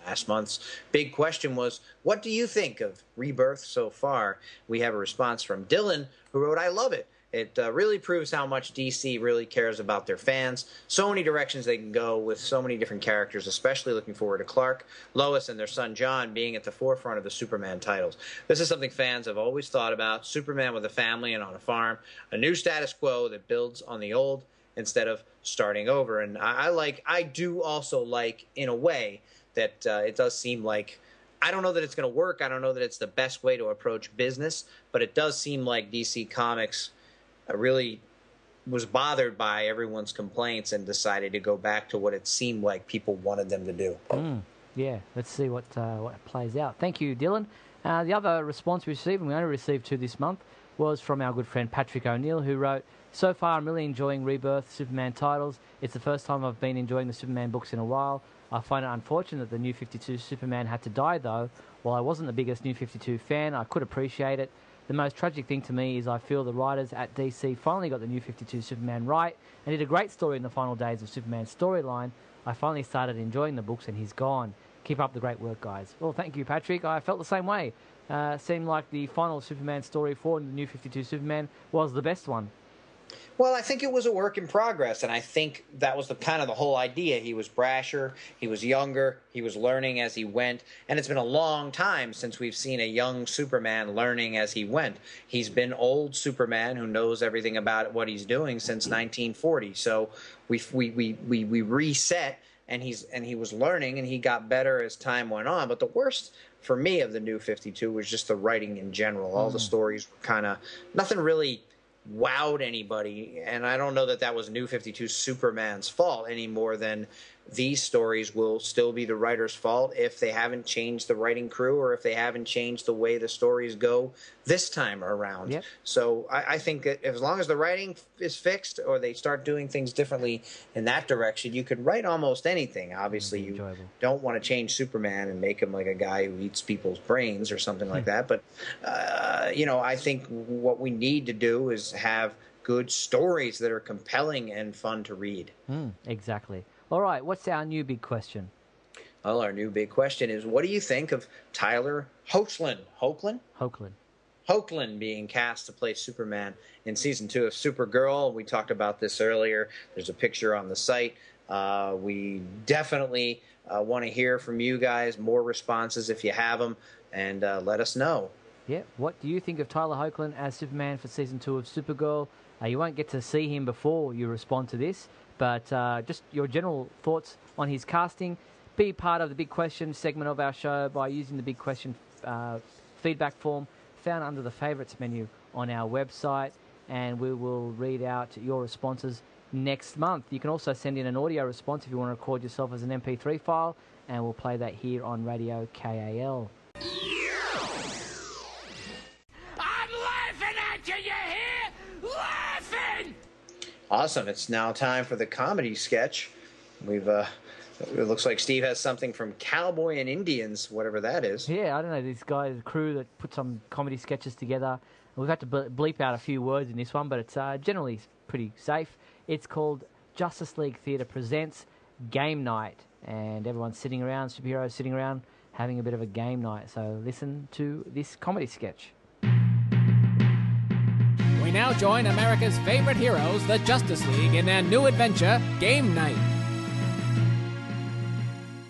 Last month's big question was, What do you think of Rebirth so far? We have a response from Dylan, who wrote, I love it. It uh, really proves how much DC really cares about their fans. So many directions they can go with so many different characters, especially looking forward to Clark, Lois, and their son John being at the forefront of the Superman titles. This is something fans have always thought about Superman with a family and on a farm, a new status quo that builds on the old instead of starting over. And I, I like, I do also like, in a way, that uh, it does seem like I don't know that it's going to work. I don't know that it's the best way to approach business, but it does seem like DC Comics uh, really was bothered by everyone's complaints and decided to go back to what it seemed like people wanted them to do. Mm, yeah, let's see what uh, what plays out. Thank you, Dylan. Uh, the other response we received, and we only received two this month, was from our good friend Patrick O'Neill, who wrote, So far, I'm really enjoying Rebirth Superman titles. It's the first time I've been enjoying the Superman books in a while. I find it unfortunate that the New 52 Superman had to die, though. While I wasn't the biggest New 52 fan, I could appreciate it. The most tragic thing to me is I feel the writers at DC finally got the New 52 Superman right and did a great story in the final days of Superman's storyline. I finally started enjoying the books and he's gone. Keep up the great work, guys. Well, thank you, Patrick. I felt the same way. Uh, seemed like the final Superman story for the New 52 Superman was the best one. Well, I think it was a work in progress, and I think that was the kind of the whole idea. He was brasher, he was younger, he was learning as he went, and it's been a long time since we've seen a young Superman learning as he went. He's been old Superman who knows everything about what he's doing since 1940. So we we we we, we reset, and he's and he was learning, and he got better as time went on. But the worst for me of the new 52 was just the writing in general. All mm. the stories were kind of nothing really wowed anybody. And I don't know that that was New 52 Superman's fault any more than these stories will still be the writer's fault if they haven't changed the writing crew or if they haven't changed the way the stories go this time around. Yep. So I, I, think that as long as the writing is fixed or they start doing things differently in that direction, you could write almost anything. Obviously, you enjoyable. don't want to change Superman and make him like a guy who eats people's brains or something like hmm. that. But, uh, you know, I think what we need to do is have good stories that are compelling and fun to read. Mm, exactly. All right, what's our new big question? Well, our new big question is what do you think of Tyler Hoechlin? Hoechlin? Hoechlin. Hoechlin being cast to play Superman in season two of Supergirl. We talked about this earlier. There's a picture on the site. Uh, we definitely uh, want to hear from you guys, more responses if you have them, and uh, let us know. Yeah. What do you think of Tyler Hoechlin as Superman for season two of Supergirl? Uh, you won't get to see him before you respond to this, but uh, just your general thoughts on his casting. Be part of the big question segment of our show by using the big question uh, feedback form found under the favourites menu on our website, and we will read out your responses next month. You can also send in an audio response if you want to record yourself as an MP3 file, and we'll play that here on Radio KAL. Awesome. It's now time for the comedy sketch. We've uh it looks like Steve has something from Cowboy and Indians, whatever that is. Yeah, I don't know. This guy, the crew that put some comedy sketches together. We've had to bleep out a few words in this one, but it's uh, generally pretty safe. It's called Justice League Theatre Presents Game Night, and everyone's sitting around, superheroes sitting around, having a bit of a game night. So listen to this comedy sketch. We now join America's favorite heroes, the Justice League, in their new adventure, Game Night.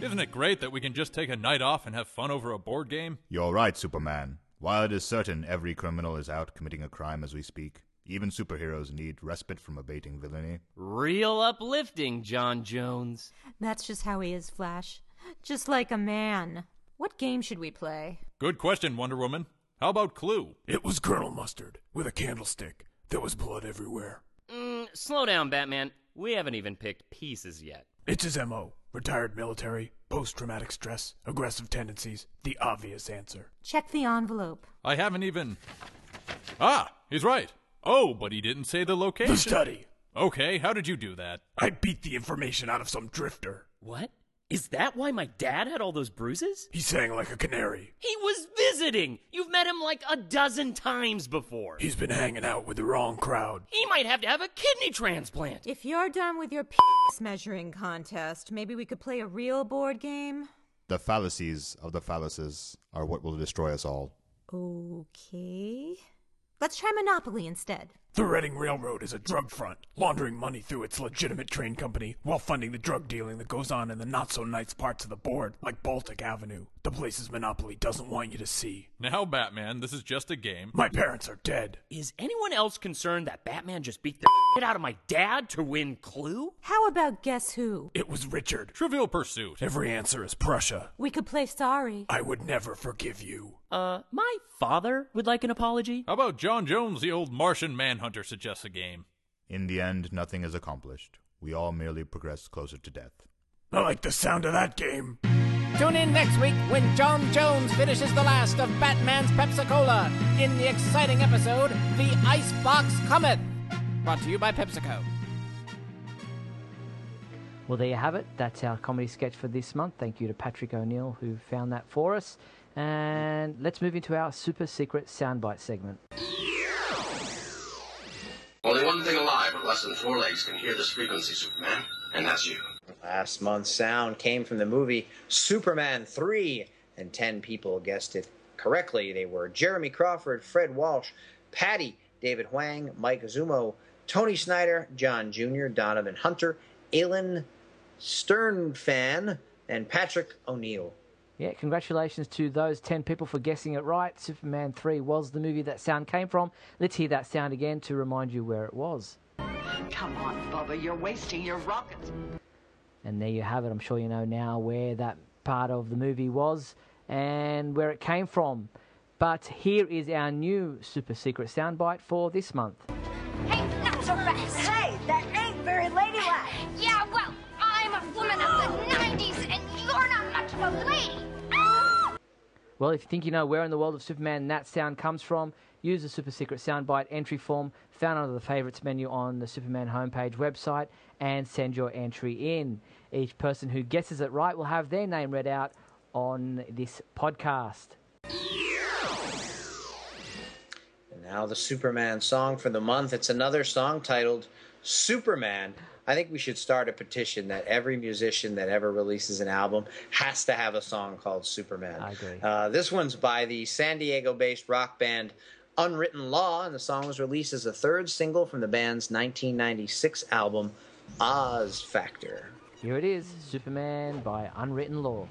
Isn't it great that we can just take a night off and have fun over a board game? You're right, Superman. While it is certain every criminal is out committing a crime as we speak, even superheroes need respite from abating villainy. Real uplifting, J'onn J'onzz. That's just how he is, Flash. Just like a man. What game should we play? Good question, Wonder Woman. How about Clue? It was Colonel Mustard with a candlestick. There was blood everywhere. Mm, slow down, Batman. We haven't even picked pieces yet. It's his MO. Retired military, post traumatic stress, aggressive tendencies. The obvious answer. Check the envelope. I haven't even. Ah, he's right. Oh, but he didn't say the location. The study. Okay, how did you do that? I beat the information out of some drifter. What? Is that why my dad had all those bruises? He sang like a canary. He was visiting! You've met him like a dozen times before. He's been hanging out with the wrong crowd. He might have to have a kidney transplant. If you're done with your penis measuring contest, maybe we could play a real board game? The fallacies of the fallacies are what will destroy us all. Okay. Let's try Monopoly instead. The Reading Railroad is a drug front, laundering money through its legitimate train company while funding the drug dealing that goes on in the not so nice parts of the board, like Baltic Avenue, the places Monopoly doesn't want you to see. Now, Batman, this is just a game. My parents are dead. Is anyone else concerned that Batman just beat the shit out of my dad to win Clue? How about Guess Who? It was Richard. Trivial Pursuit. Every answer is Prussia. We could play Sorry. I would never forgive you. Uh, my father would like an apology. How about J'onn J'onzz, the old Martian manhunter, suggests a game? In the end, nothing is accomplished. We all merely progress closer to death. I like the sound of that game. Tune in next week when J'onn J'onzz finishes the last of Batman's Pepsi Cola in the exciting episode, The Icebox Cometh. Brought to you by PepsiCo. Well, there you have it. That's our comedy sketch for this month. Thank you to Patrick O'Neill who found that for us. And let's move into our super secret soundbite segment. Only one thing alive with less than four legs can hear this frequency, Superman, and that's you. Last month's sound came from the movie Superman 3, and 10 people guessed it correctly. They were Jeremy Crawford, Fred Walsh, Patty, David Huang, Mike Zumo, Tony Snyder, John Jr., Donovan Hunter, Alan Sternfan, and Patrick O'Neill. Yeah, congratulations to those 10 people for guessing it right. Superman 3 was the movie that sound came from. Let's hear that sound again to remind you where it was. Come on, Bubba, you're wasting your rockets. And there you have it. I'm sure you know now where that part of the movie was and where it came from. But here is our new super secret soundbite for this month. Hey, not so fast. Hey, Well, if you think you know where in the world of Superman that sound comes from, use the super secret soundbite entry form found under the favorites menu on the Superman homepage website and send your entry in. Each person who guesses it right will have their name read out on this podcast. And now the Superman song for the month. It's another song titled Superman. I think we should start a petition that every musician that ever releases an album has to have a song called Superman. I agree. Uh, this one's by the San Diego based rock band Unwritten Law, and the song was released as the third single from the band's 1996 album Oz Factor. Here it is Superman by Unwritten Law.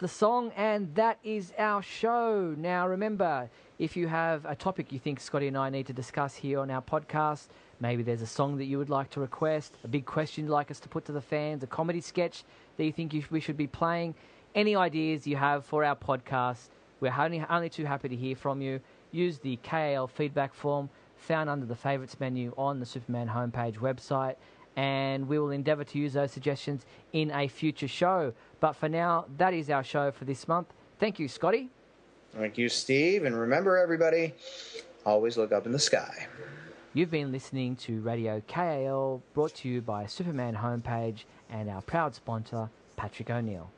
The song, and that is our show. Now, remember, if you have a topic you think Scotty and I need to discuss here on our podcast, maybe there's a song that you would like to request, a big question you'd like us to put to the fans, a comedy sketch that you think you, we should be playing, any ideas you have for our podcast, we're only, only too happy to hear from you. Use the KAL feedback form found under the favourites menu on the Superman homepage website, and we will endeavour to use those suggestions in a future show. But for now, that is our show for this month. Thank you, Scotty. Thank you, Steve. And remember, everybody, always look up in the sky. You've been listening to Radio KAL, brought to you by Superman Homepage and our proud sponsor, Patrick O'Neill.